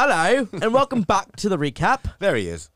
Hello, and welcome back to the recap. There he is.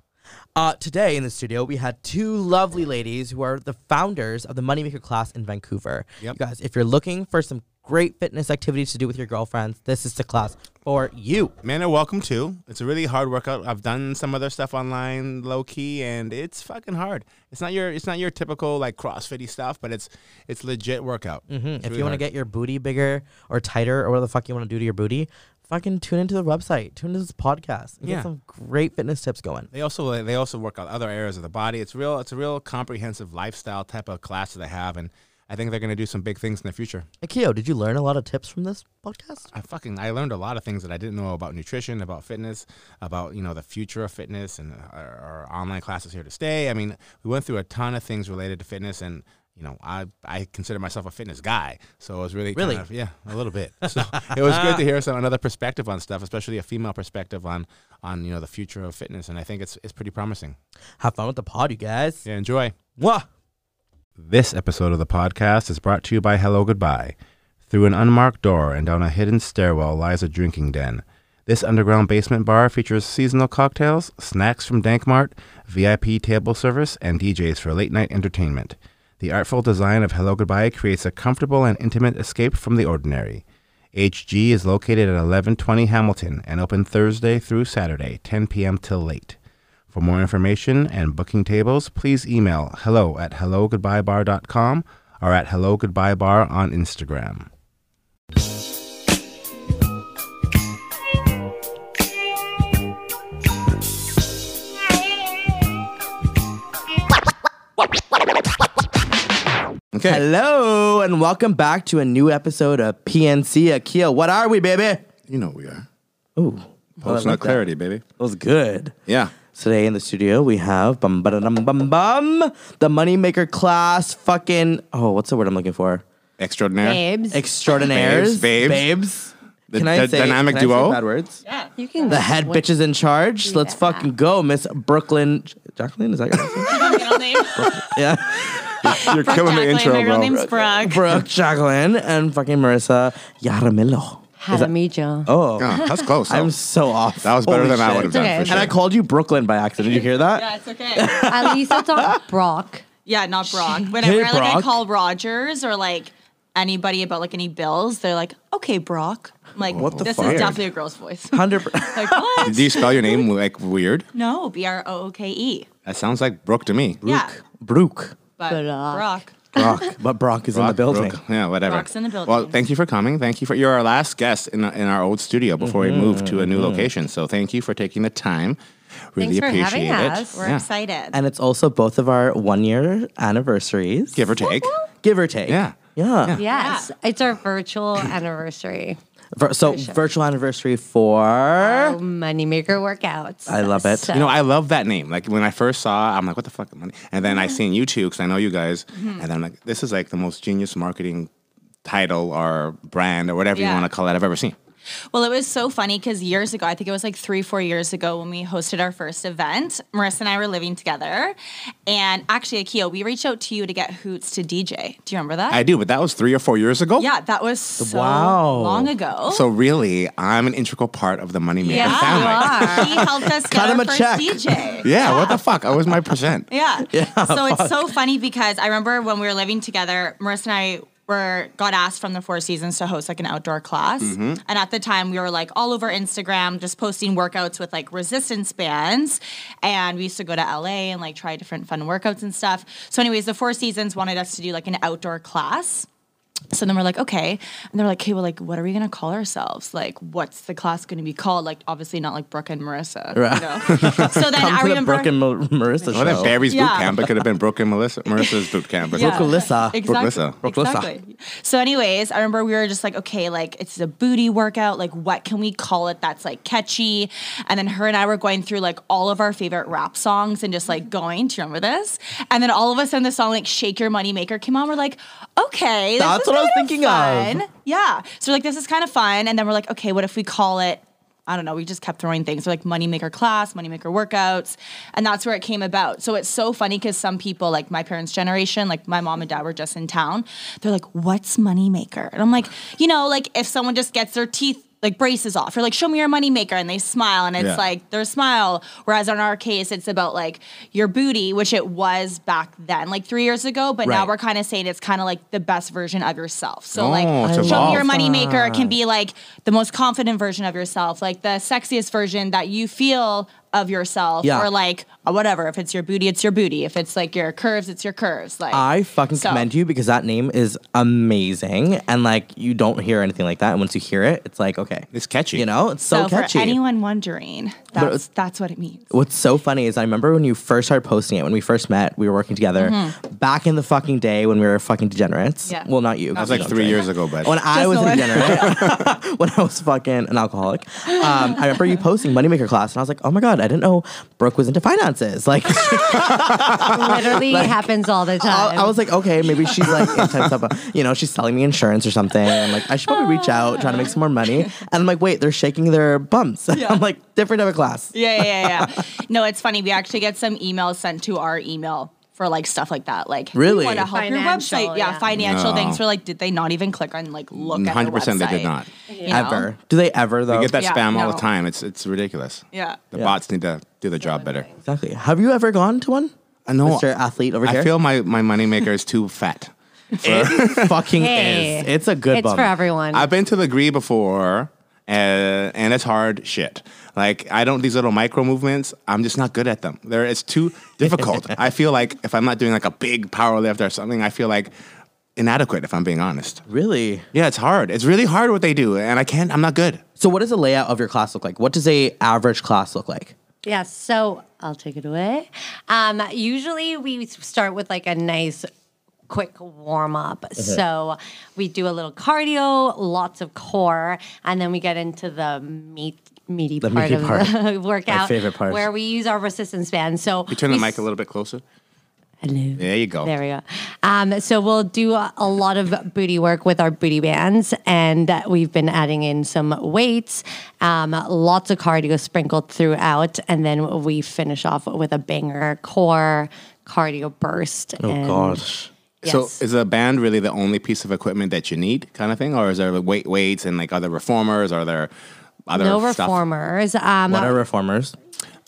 Uh, today in the studio, we had two lovely ladies who are the founders of the Moneymaker class in Vancouver. Yep. You guys, if you're looking for some great fitness activities to do with your girlfriends, this is the class for you. Men are welcome too. It's a really hard workout. I've done some other stuff online, low key, and it's fucking hard. It's not your it's not your typical like CrossFitty stuff, but it's it's legit workout. hmm It's If really you want to get your booty bigger or tighter or whatever the fuck you want to do to your booty, fucking tune into the website, tune into this podcast, and Yeah. get some great fitness tips going. They also uh, they also work on other areas of the body. It's real. It's a real comprehensive lifestyle type of class that they have, and I think they're going to do some big things in the future. Akio, did you learn a lot of tips from this podcast? I fucking I learned a lot of things that I didn't know about nutrition, about fitness, about you know the future of fitness, and our, our online classes here to stay. I mean, we went through a ton of things related to fitness, and you know I I consider myself a fitness guy, so it was really Really? kind of, yeah a little bit. So it was good to hear some another perspective on stuff, especially a female perspective on on you know the future of fitness, and I think it's it's pretty promising. Have fun with the pod, you guys. Yeah, enjoy. Mwah! This episode of the podcast is brought to you by Hello Goodbye. Through an unmarked door and down a hidden stairwell lies a drinking den. This underground basement bar features seasonal cocktails, snacks from Dankmart, VIP table service, and DJs for late night entertainment. The artful design of Hello Goodbye creates a comfortable and intimate escape from the ordinary. HG is located at 1120 Hamilton and open Thursday through Saturday, 10 p.m. till late. For more information and booking tables, please email hello at hellogoodbyebar.com or at hellogoodbyebar on Instagram. Okay. Hello, and welcome back to a new episode of PNC Akio. What are we, baby? You know we are. Ooh, oh, Post oh, I not like that. clarity, baby. That was good. Yeah. Today in the studio we have bum ba dum bum bum the Moneymaker class. Fucking oh, what's the word I'm looking for? Extraordinaire. Babes. Extraordinaires, Babes, babes. babes. The Can I d- say dynamic can I say duo? bad words? Yeah. You can. The head bitches in charge. Let's fucking go, Miss Brooklyn. Jacqueline, is that your middle name. yeah. You're killing the intro, my real bro. name's Brooke. Brooke, Jacqueline, and fucking Marissa Yaramillo. Jaramillo. Oh, Oh, that's close. I'm so off. that was better Holy than I shit. would have done okay. for And sure. And I called you Brooklyn by accident. Did you hear that? Yeah, it's okay. At least it's not Brock. yeah, not Brock. Whenever Hey, like I Brock. call Rogers or like anybody about like any bills, they're like, "Okay, Brock." I'm like, What the this fuck? is definitely a girl's voice. Hundred. like what? Do you spell your name like weird? no, B R O O K E. That sounds like Brooke to me. Yeah, Brooke. But uh, Brock. Brock. Brock, but Brock is in the building. Brooke. Yeah, whatever. Brock's in the building. Well, thank you for coming. Thank you for you're our last guest in our, in our old studio before we mm-hmm. move to a new mm-hmm. location. So thank you for taking the time. Really Thanks for appreciate having it. us. We're Yeah. excited. And it's also both of our one year anniversaries. Give or take. Give or take. Yeah. Yeah. Yes, it's our virtual anniversary. Vir- so sure. virtual anniversary for Oh, Moneymaker workouts. I love it. So- You know, I love that name. Like when I first saw, I'm like, what the fuck? Money? And then I seen you too, because I know you guys. Mm-hmm. And then I'm like, this is like the most genius marketing title or brand or whatever you want to call it I've ever seen. Well, it was so funny because years ago, I think it was like three, four years ago when we hosted our first event, Marissa and I were living together. And actually, Akio, we reached out to you to get Hoots to DJ. Do you remember that? I do, but that was three or four years ago. yeah, that was so Wow. long ago. So really, I'm an integral part of the Moneymaker yeah, family. are. he helped us get Cut him our a first check. DJ. Yeah, what the fuck? I was my percent. Yeah. so it's so funny because I remember when we were living together, Marissa and I were got asked from the Four Seasons to host like an outdoor class. Mm-hmm. And at the time we were like all over Instagram just posting workouts with like resistance bands. And we used to go to LA and like try different fun workouts and stuff. So anyways, the Four Seasons wanted us to do like an outdoor class. So then we're like, okay. And they're like, okay, well, like, what are we going to call ourselves? Like, what's the class going to be called? Like, obviously not like Brooke and Marissa. Right. You know? so then Come I to the remember. Brooke and Ma- Marissa Well, that. Barry's Yeah. boot camp. It could have been Brooke and Melissa, Marissa's boot camp. Or Yeah. something. Brooklissa. Exactly. Brooklissa. Brooklissa. Exactly. So, anyways, I remember we were just like, okay, like it's a booty workout. Like, what can we call it that's like catchy? And then her and I were going through like all of our favorite rap songs and just like going. Do you remember this? And then all of a sudden, the song like "Shake Your Money Maker" came on. We're like, okay, That's what I was thinking of. fun. Yeah. So like, this is kind of fun. And then we're like, okay, what if we call it? I don't know, we just kept throwing things. So like moneymaker class, moneymaker workouts, and that's where it came about. So it's so funny because some people, like my parents' generation, like my mom and dad were just in town. They're like, "What's moneymaker?" And I'm like, you know, like if someone just gets their teeth like braces off or like show me your moneymaker and they smile and it's Yeah. like their smile. Whereas in our case, it's about like your booty, which it was back then, like three years ago. But now we're kind of saying it's kind of like the best version of yourself. So Oh, like show me your moneymaker can be like the most confident version of yourself, like the sexiest version that you feel of yourself, Yeah. or like whatever. If it's your booty, it's your booty. If it's like your curves, it's your curves. Like I fucking So- commend you because that name is amazing, and like you don't hear anything like that. And once you hear it, it's like okay, It's catchy. You know, it's so, So, catchy. for anyone wondering, it's- that's that's what it means. What's so funny is I remember when you first started posting it, when we first met, we were working together back in the fucking day when we were fucking degenerates. Mm-hmm. Yeah. Well, not you. That was like three years ago, but When I was a Nolan. degenerate, when I was fucking an alcoholic, um, I remember you posting Moneymaker class, and I was like, oh my god, I didn't know Brooke was into finances. Like, Literally happens all the time. I, I was like, okay, maybe she's like into stuff. You know, she's selling me insurance or something. I'm like, I should probably reach out, trying to make some more money. And I'm like, wait, they're shaking their bumps. I'm like, different type of class. Yeah, yeah, yeah, yeah. no, it's funny. We actually get some emails sent to our email for like stuff like that. Like, Really? we want to help your website. Yeah, yeah. financial No. things. We're like, did they not even click on like look at their 100% they did website? not. You know? Ever? Do they ever though? You get that Yeah, spam all the time. It's it's ridiculous. Yeah. The Yeah. bots need to do the job better. Exactly. Have you ever gone to one? Uh, I know. Mr. Athlete over I here. feel my my moneymaker is too fat. it fucking Hey, is. It's a good it's bump. for everyone. I've been to the Gree before, uh, and it's hard shit. Like I don't these little micro movements. I'm just not good at them. There, it's too difficult. I feel like if I'm not doing like a big power lift or something, I feel like inadequate. If I'm being honest. Really? Yeah, it's hard. It's really hard what they do, and I can't. I'm not good. So, what does the layout of your class look like? What does a average class look like? Yes. So I'll take it away. Um, usually we start with like a nice quick warm up. Uh-huh. So we do a little cardio, lots of core, and then we get into the meat meaty The part meaty of part. the workout favorite part. where we use our resistance band. So You turn the we mic s- a little bit closer. Hello. There you go. There we go. Um, so we'll do a, a lot of booty work with our booty bands, and uh, we've been adding in some weights, um, lots of cardio sprinkled throughout, and then we finish off with a banger core cardio burst. Oh and gosh. So is a band really the only piece of equipment that you need, kind of thing, or is there like weight weights and like other reformers? Are there other no stuff? reformers. Um, What are reformers?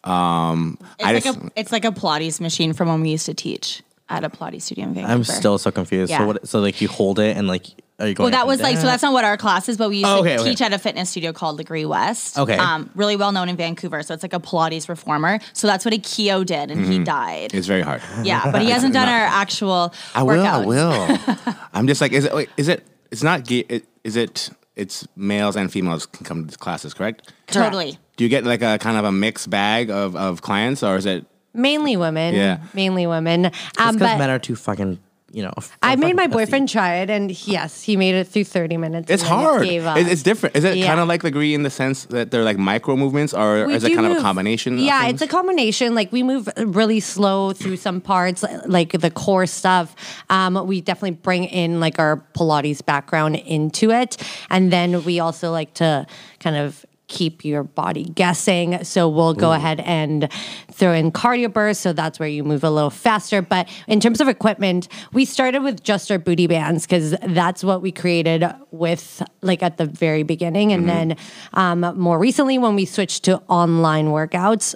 It's I like just- a it's like a Pilates machine from when we used to teach at a Pilates studio in Vancouver. I'm still so confused. So what? So like you hold it and like are you going? Well, that was and like so. That's not what our class is, but we used Oh, to okay, okay. teach at a fitness studio called Degree West. Okay. um, really well known in Vancouver. So it's like a Pilates reformer. So that's what Akio did, and he died. It's very hard. yeah, but he hasn't done our actual. I will. I will. I'm just like, is it? Wait, is it? It's not. ge- it- Is it? It's males and females can come to these classes, correct? Totally. Do you get like a kind of a mixed bag of, of clients, or is it? mainly women. Yeah. mainly women. Um, because but men are too fucking. You know. I made my boyfriend try it, and yes, he made it through 30 minutes. It's hard. It- It's different. Is it Yeah. kind of like the Gree in the sense that they're like micro movements, or We is it kind of a combination? Yeah, it's a combination. Like we move really slow through some parts, like the core stuff. Um, we definitely bring in like our Pilates background into it, and then we also like to kind of keep your body guessing. So we'll go ahead and throw in cardio bursts. So that's where you move a little faster. But in terms of equipment, we started with just our booty bands because that's what we created with like at the very beginning. And then um, more recently, when we switched to online workouts,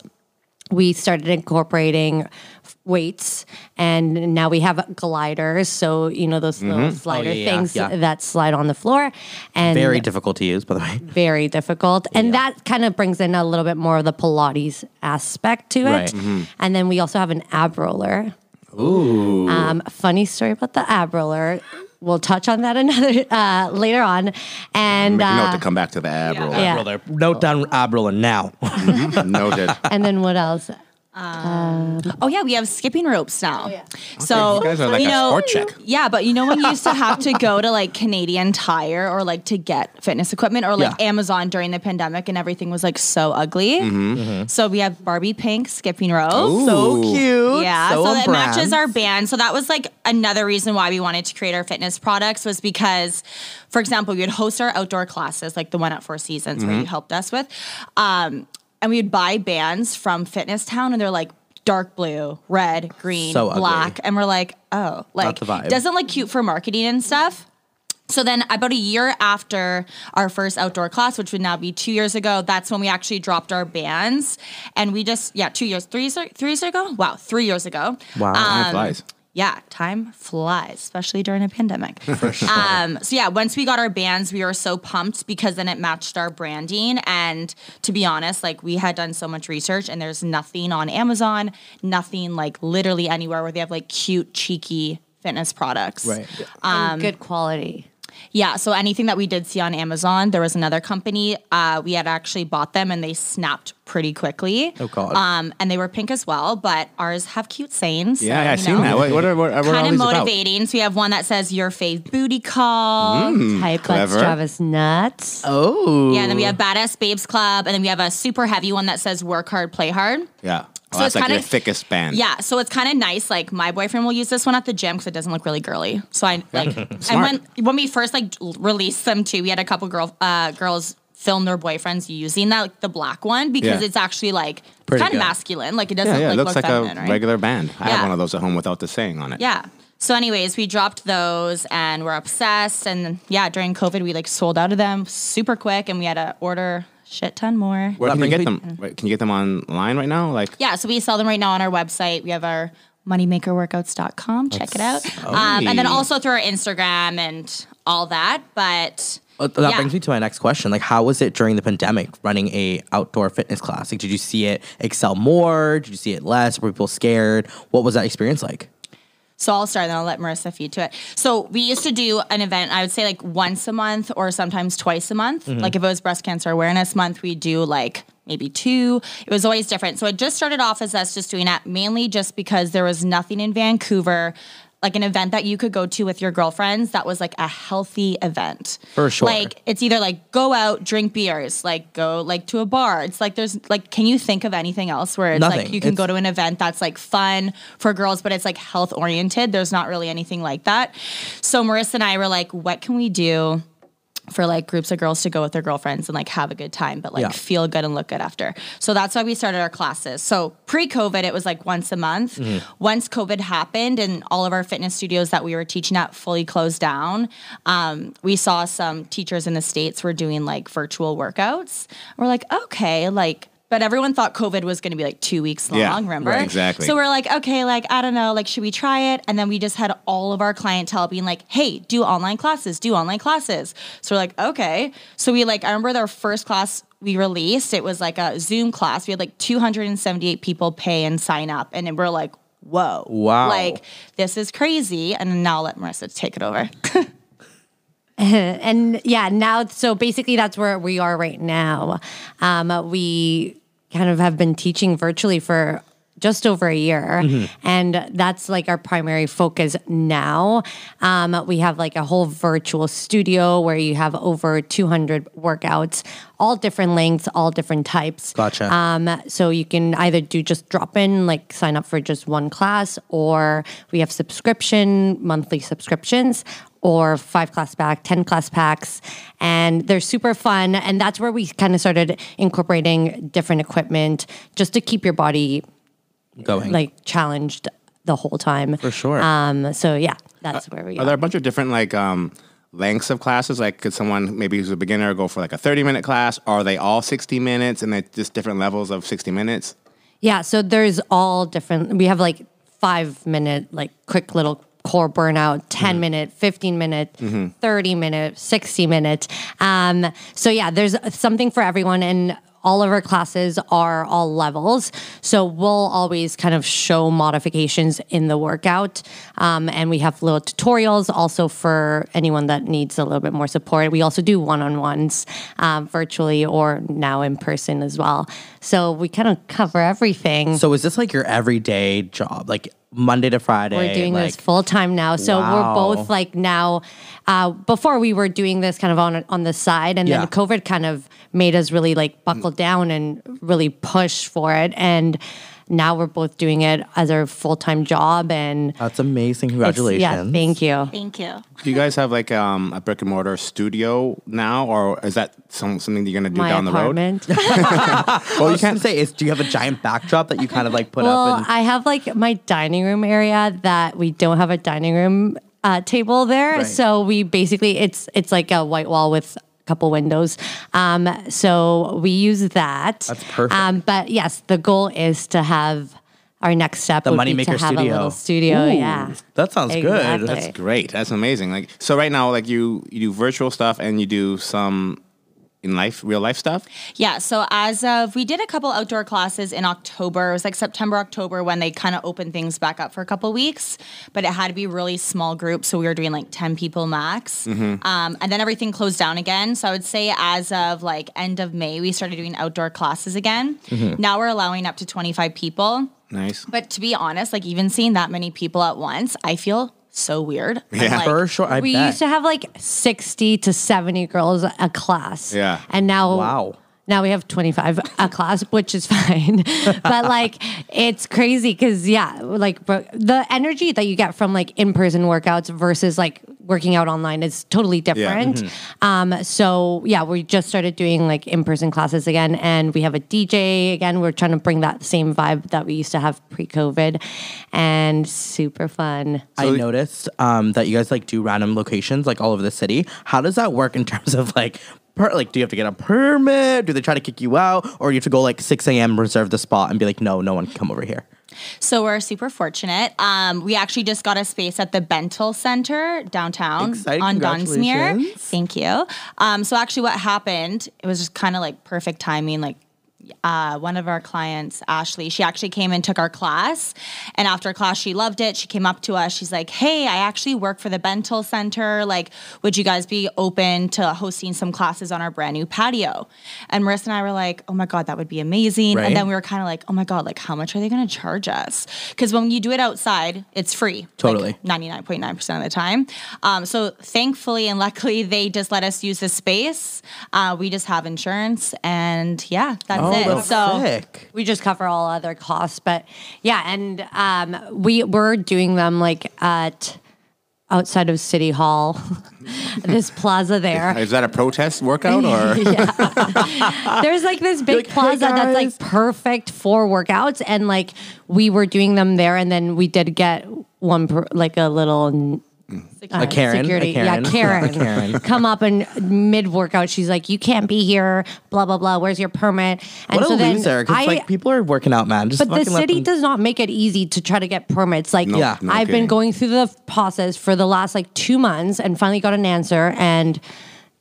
we started incorporating weights and now we have gliders so you know those little slider Oh, yeah, yeah, things yeah. that slide on the floor and Very difficult to use, by the way. very difficult and that kind of brings in a little bit more of the pilates aspect to it Right. Mm-hmm. and then we also have an ab roller Ooh. Um, funny story about the ab roller we'll touch on that another uh, later on and Make a note uh, to come back to the ab Yeah. roller. Yeah. Roller. Note down ab roller now. Noted. and then what else Oh yeah, we have skipping ropes now. yeah So You guys are like you a know, Sport Chek. Yeah, but you know when you used to have to go to like Canadian Tire or like to get fitness equipment or like Yeah. Amazon during the pandemic and everything was like so ugly. Mm-hmm. So we have Barbie pink skipping ropes. so cute. Yeah, So, so, that brand. matches our band. So that was like another reason why we wanted to create our fitness products was because, for example, we would host our outdoor classes, like the one at Four Seasons Mm-hmm. where you helped us with, um, and we would buy bands from Fitness Town, and they're like dark blue, red, green, So ugly. black, and we're like, oh, like doesn't look cute for marketing and stuff. So then, about a year after our first outdoor class, which would now be two years ago, that's when we actually dropped our bands, and we just yeah, two years, three years, three years ago. Wow, three years ago. Wow. Um. Yeah, time flies, especially during a pandemic. um, so yeah, once we got our bands, we were so pumped because then it matched our branding. And to be honest, like we had done so much research, and there's nothing on Amazon, nothing like literally anywhere where they have like cute, cheeky fitness products. Right. And good quality. Yeah, so anything that we did see on Amazon, there was another company. Uh, we had actually bought them, and they snapped pretty quickly. Oh, God. Um, and they were pink as well, but ours have cute sayings. Yeah, yeah, so, I've seen know, that. What, what are, what, what are Kind of these about? motivating. So we have one that says your fave booty call. Hype clever. Butts Travis Nuts. Oh. Yeah, and then we have Badass Babes Club, and then we have a super heavy one that says work hard, play hard. Yeah. Oh, So that's it's like your kinda- thickest band. Yeah, so it's kind of nice. Like my boyfriend will use this one at the gym because it doesn't look really girly. So I like, and when when we first like released them too, we had a couple girl uh, girls film their boyfriends using that like the black one because Yeah. it's actually like kind of masculine. Like it doesn't Yeah, yeah. It looks look like feminine, a right? regular band. I have one of those at home without the saying on it. Yeah. So, anyways, we dropped those and we're obsessed. And yeah, during COVID, we like sold out of them super quick, and we had to order shit ton more. Where That can you brings get them? Wait, Can you get them online right now? Like, Yeah, so we sell them right now on our website. We have our moneymakerworkouts.com. Check it out. Um, and then also through our Instagram and all that. But Uh, that yeah. brings me to my next question. Like, how was it during the pandemic running a outdoor fitness class? Like, did you see it excel more? Did you see it less? Were people scared? What was that experience like? So I'll start, then I'll let Marissa feed to it. So we used to do an event, I would say like once a month or sometimes twice a month. Mm-hmm. Like if it was Breast Cancer Awareness Month, we do like maybe two. It was always different. So it just started off as us just doing that mainly just because there was nothing in Vancouver. Like an event that you could go to with your girlfriends that was like a healthy event. For sure. Like it's either like go out, drink beers, like go like to a bar. It's like there's like can you think of anything else where it's Nothing. like you can It's- go to an event that's like fun for girls, but it's like health oriented. There's not really anything like that. So Marissa and I were like, what can we do for like groups of girls to go with their girlfriends and like have a good time, but like Yeah. feel good and look good after. So that's why we started our classes. So pre COVID, it was like once a month. Mm-hmm. Once COVID happened and all of our fitness studios that we were teaching at fully closed down, um, we saw some teachers in the States were doing like virtual workouts. We're like, okay, like, but everyone thought COVID was going to be like two weeks long, Yeah, remember? right, exactly. So we're like, okay, like, I don't know, like, should we try it? And then we just had all of our clientele being like, hey, do online classes, do online classes. So we're like, okay. So we like, I remember their first class we released, it was like a Zoom class. We had like 278 people pay and sign up. And we're like, whoa. Wow. Like, this is crazy. And now I'll let Marissa take it over. and yeah, now so basically that's where we are right now. Um, we kind of have been teaching virtually for just over a year, and that's like our primary focus now. Um, we have like a whole virtual studio where you have over 200 workouts, all different lengths, all different types. Gotcha. Um, so you can either do just drop in, like sign up for just one class, or we have subscription, monthly subscriptions, or five class pack, 10 class packs. And they're super fun. And that's where we kind of started incorporating different equipment just to keep your body Going. like challenged the whole time. For sure. Um, so yeah, that's where we Are are. there a bunch of different like um, lengths of classes? Like, could someone maybe who's a beginner go for like a thirty minute class? Are they all sixty minutes and they just different levels of sixty minutes? Yeah, so there's all different. We have like five minute, like quick little core burnout, 10 minute, 15 minute, 30 minute, 60 minute. Um, so yeah, there's something for everyone. And all of our classes are all levels. So we'll always kind of show modifications in the workout. Um, and we have little tutorials also for anyone that needs a little bit more support. We also do one on ones um, virtually or now in person as well. So we kind of cover everything. so is this like your everyday job? Like Monday to Friday? We're doing like, this full time now. So Wow. we're both like now. Uh, before we were doing this kind of on on the side, and Yeah. then COVID kind of made us really like buckle down and really push for it. And now we're both doing it as our full time job. And That's amazing. Congratulations. yeah, thank you. Thank you. Do you guys have like um, a brick and mortar studio now, or is that some, something that you're gonna do My down the road? apartment. Well, you can't say is. Do you have a giant backdrop that you kind of like put well, up? And, I have like my dining room area that we don't have a dining room uh, table there. Right. So we basically it's it's like a white wall with a couple windows. Um, so we use that. That's perfect. Um, but yes, the goal is to have our next step The would be Moneymaker to have Studio. a little studio. Ooh, yeah. That sounds Exactly. good. That's great. That's amazing. Like so, right now, like you you do virtual stuff and you do some in life, real life stuff. Yeah, so as of we did a couple outdoor classes in October. It was like September, October when they kind of opened things back up for a couple weeks, but it had to be really small groups. So we were doing like 10 people max. Um, and then everything closed down again. So I would say as of like end of May, we started doing outdoor classes again. Now we're allowing up to 25 people. Nice. But to be honest, like even seeing that many people at once, I feel so weird. Yeah. like, For sure. I we bet. used to have like 60 to 70 girls a class. Yeah. And now Wow. Now we have 25 a class, which is fine. but like it's crazy cuz yeah, like bro- the energy that you get from like in-person workouts versus like working out online is totally different. Um so yeah, we just started doing like in-person classes again and we have a DJ again. We're trying to bring that same vibe that we used to have pre-COVID and super fun. I noticed um, that you guys like do random locations like all over the city. How does that work in terms of like, per- like do you have to get a permit? Do they try to kick you out, or you have to go like six a.m. reserve the spot and be like, no, no one can come over here? So we're super fortunate. Um, we actually just got a space at the Bentall Center downtown Exciting. on Dunsmuir. Thank you. Um, so actually, what happened? It was just kind of like perfect timing. Like uh, one of our clients, Ashley, she actually came and took our class. And after class, she loved it. She came up to us. She's like, Hey, I actually work for the Bentall Center. Like, would you guys be open to hosting some classes on our brand new patio? And Marissa and I were like, Oh my God, that would be amazing. Right. And then we were kind of like, Oh my God, like, how much are they going to charge us? Because when you do it outside, it's free. Totally. Like 99.9% of the time. Um, so thankfully and luckily, they just let us use the space. Uh, we just have insurance. And yeah, that's Oh, it. That's so sick. we just cover all other costs but yeah and um, we we're doing them like at outside of city hall this plaza there Is that a protest workout or? there's like this big like, "Hey, plaza that's like perfect for workouts and like we were doing them there and then we did get one per, like a little A Karen, a. Karen. Yeah, Karen. Karen. Come up and mid workout, she's like, "You can't be here." Blah blah blah. Where's your permit? And What a then loser! Because like people are working out, man. Just but the city does not make it easy to try to get permits. Like, No, Yeah. no I've kidding. been going through the process for the last like two months and finally got an answer, and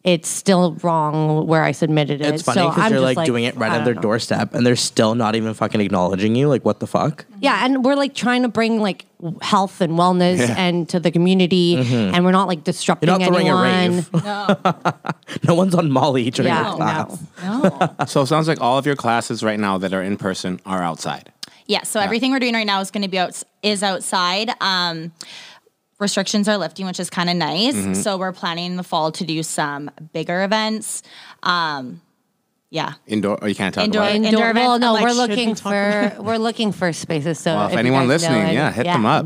it's still wrong where I submitted it. It's funny because I'm you're just like, doing it right I on their know. doorstep, and they're still not even fucking acknowledging you. Like, what the fuck? Yeah, and we're like trying to bring like health and wellness Yeah. and to the community, and we're not like disrupting Mm-hmm. You're not throwing anyone. a rave. No one's on Molly during Yeah, your class. no. no. so it sounds like all of your classes right now that are in person are outside. Yeah, so everything we're doing right now is going to be out is outside. Um, restrictions are lifting, which is kind of nice. Mm-hmm. So we're planning in the fall to do some bigger events. Um, yeah, Indoor, or you can't talk Indoor- about it. Indoor Indoor, well, no, like, we're should we looking for we're looking for spaces. So Well, if, you anyone guys know listening, any- yeah, hit them up.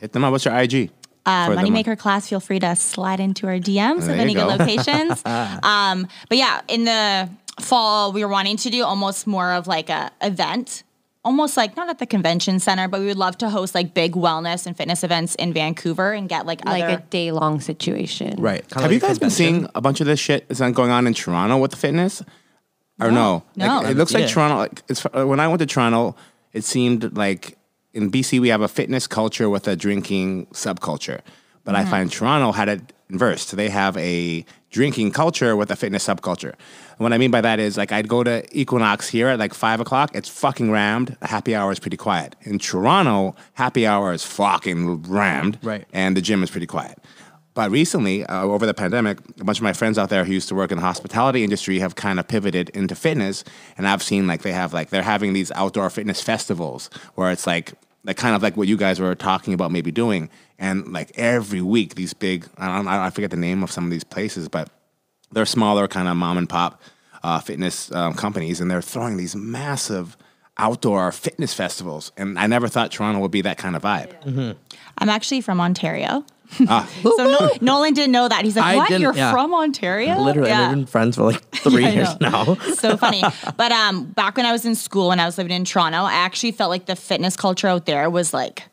Hit them up. What's your IG? uh, For them? Moneymaker class, feel free to slide into our DMs There of any you good locations. um, but yeah, in the fall, we were wanting to do almost more of like a event. Almost like not at the convention center, but we would love to host like big wellness and fitness events in Vancouver and get like like other a day long situation. Right. Kinda Have you like a guys been convention. seeing a bunch of this shit that's going on in Toronto with the fitness? Or no? No. Like, it looks like Yeah. Toronto. Like it's, uh, when I went to Toronto, it seemed like in BC we have a fitness culture with a drinking subculture, but I find Toronto had it inversed. They have a drinking culture with a fitness subculture. And what I mean by that is like I'd go to Equinox here at like five o'clock. It's fucking rammed. Happy hour is pretty quiet. In Toronto, happy hour is fucking rammed. Right. And the gym is pretty quiet. But recently, uh, over the pandemic, a bunch of my friends out there who used to work in the hospitality industry have kind of pivoted into fitness, and I've seen like they have like they're having these outdoor fitness festivals where it's like like kind of like what you guys were talking about maybe doing, and like every week these big I don't I forget the name of some of these places, but they're smaller kind of mom and pop uh, fitness um, companies, and they're throwing these massive outdoor fitness festivals, and I never thought Toronto would be that kind of vibe. I'm actually from Ontario. Ah, So no, Nolan didn't know that. He's like, I "What? You're yeah. from Ontario?" Literally, Yeah. I've been friends for like three I years now. so funny. But um, back when I was in school, and I was living in Toronto, I actually felt like the fitness culture out there was like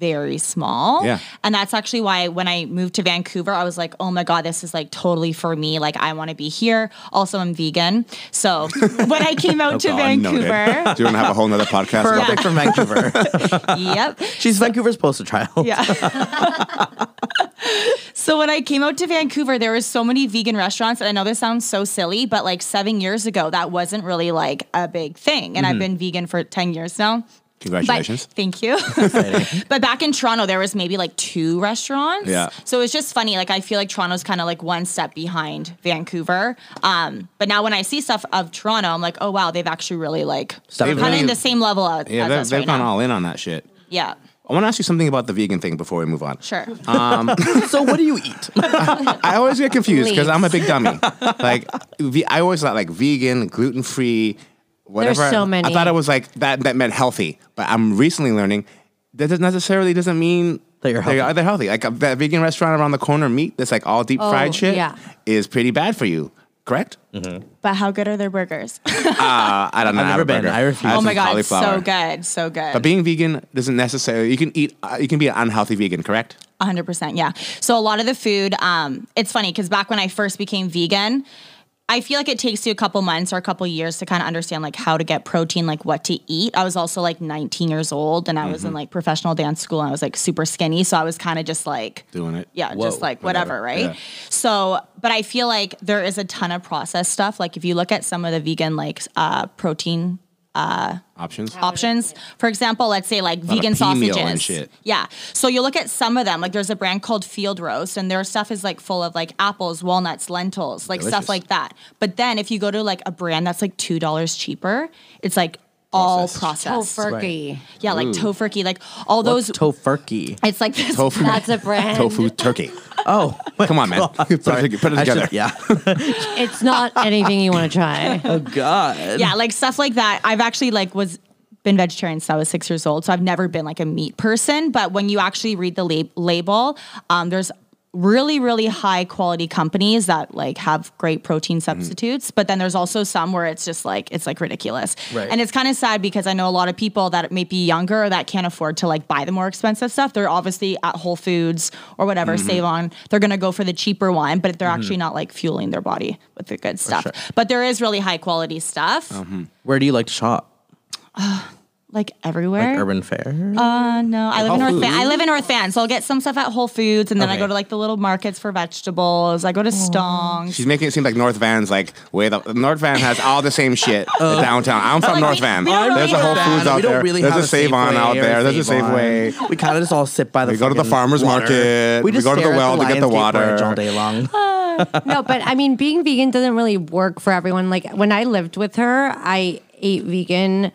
very small. Yeah. And that's actually why when I moved to Vancouver, I was like, oh my God, this is like totally for me. Like, I want to be here. Also, I'm vegan. So when I came out to God, noted. Vancouver, Do you want to have a whole nother podcast? about Perfect from Vancouver. yep. She's Vancouver's poster child. Yeah. so when I came out to Vancouver, there was so many vegan restaurants, and I know this sounds so silly, but like seven years ago, that wasn't really like a big thing. And I've mm-hmm. been vegan for ten years now. Congratulations. But, thank you. but back in Toronto, there was maybe like two restaurants. Yeah. So it's just funny. Like I feel like Toronto's kind of like one step behind Vancouver. Um, but now when I see stuff of Toronto, I'm like, oh wow, they've actually really like They've kind of in the same level as, yeah, as they've, us they've right gone now. all in on that shit. Yeah. I want to ask you something about the vegan thing before we move on. Sure. Um, So what do you eat? I always get confused because I'm a big dummy. like, I always thought like vegan, gluten free, whatever. so many. I thought it was like that. That meant healthy. But I'm recently learning that doesn't necessarily doesn't mean That you're They healthy. are they're healthy. Like a, that vegan restaurant around the corner, meat that's like all deep fried Oh, shit, yeah. is pretty bad for you. Correct? But how good are their burgers? Uh, I don't know. I've never been. burger. I refuse. oh my god, so good, so good. But being vegan doesn't necessarily. You can eat. Uh, you can be an unhealthy vegan. Correct? 100% yeah so a lot of the food um, it's funny because back when i first became vegan i feel like it takes you a couple months or a couple years to kind of understand like how to get protein like what to eat i was also like 19 years old and i was Mm-hmm. in like professional dance school and i was like super skinny so i was kind of just like Doing it. yeah Whoa, just like whatever, whatever, right yeah. so but i feel like there is a ton of processed stuff like if you look at some of the vegan like uh, protein Options. options. For example, let's say like vegan sausages. and shit. Yeah. So you look at some of them, like there's a brand called Field Roast, and their stuff is like full of like apples, walnuts, lentils, like Delicious. stuff like that. But then if you go to like a brand that's like two dollars cheaper, it's like all Processed. processed. Tofurky. Yeah, like Tofurky, like all those. What's Tofurky? it's like this. Tofu. That's a brand. Tofu turkey. Oh, Come on, man. Put it, Sorry. put it I should- together. yeah. It's not anything you want to try. oh God. yeah, like stuff like that. I've actually like was been vegetarian since I was six years old, so I've never been like a meat person. But when you actually read the lab- label, um, there's really really high quality companies that like have great protein mm-hmm. substitutes but then there's also some where it's just like it's like ridiculous. Right. and it's kind of sad because i know a lot of people that may be younger that can't afford to like buy the more expensive stuff they're obviously at whole foods or whatever mm-hmm. save on they're gonna go for the cheaper one but they're mm-hmm. actually not like fueling their body with the good stuff. sure. but there is really high quality stuff. Where do you like to shop? Uh, like everywhere. Like Urban Fare? Uh, no, I live in North Van. I live in North Van, so I'll get some stuff at Whole Foods, and then I Okay. go to like the little markets for vegetables. I go to Stongs. She's making it seem like North Van's like way the North Van has all the same shit downtown. I'm from like, North we- Van. we don't really There's a Whole have Foods out we don't there. really There's have a Save On Safeway out or there. There's a Save-On. Safeway. We kind of just all sit by the. We go to the fucking farmer's water. market. We We just go to the stare at well to get the Lionsgate water. Bridge all day long. no, but I mean, being vegan doesn't really work for everyone. Like when I lived with her, I ate vegan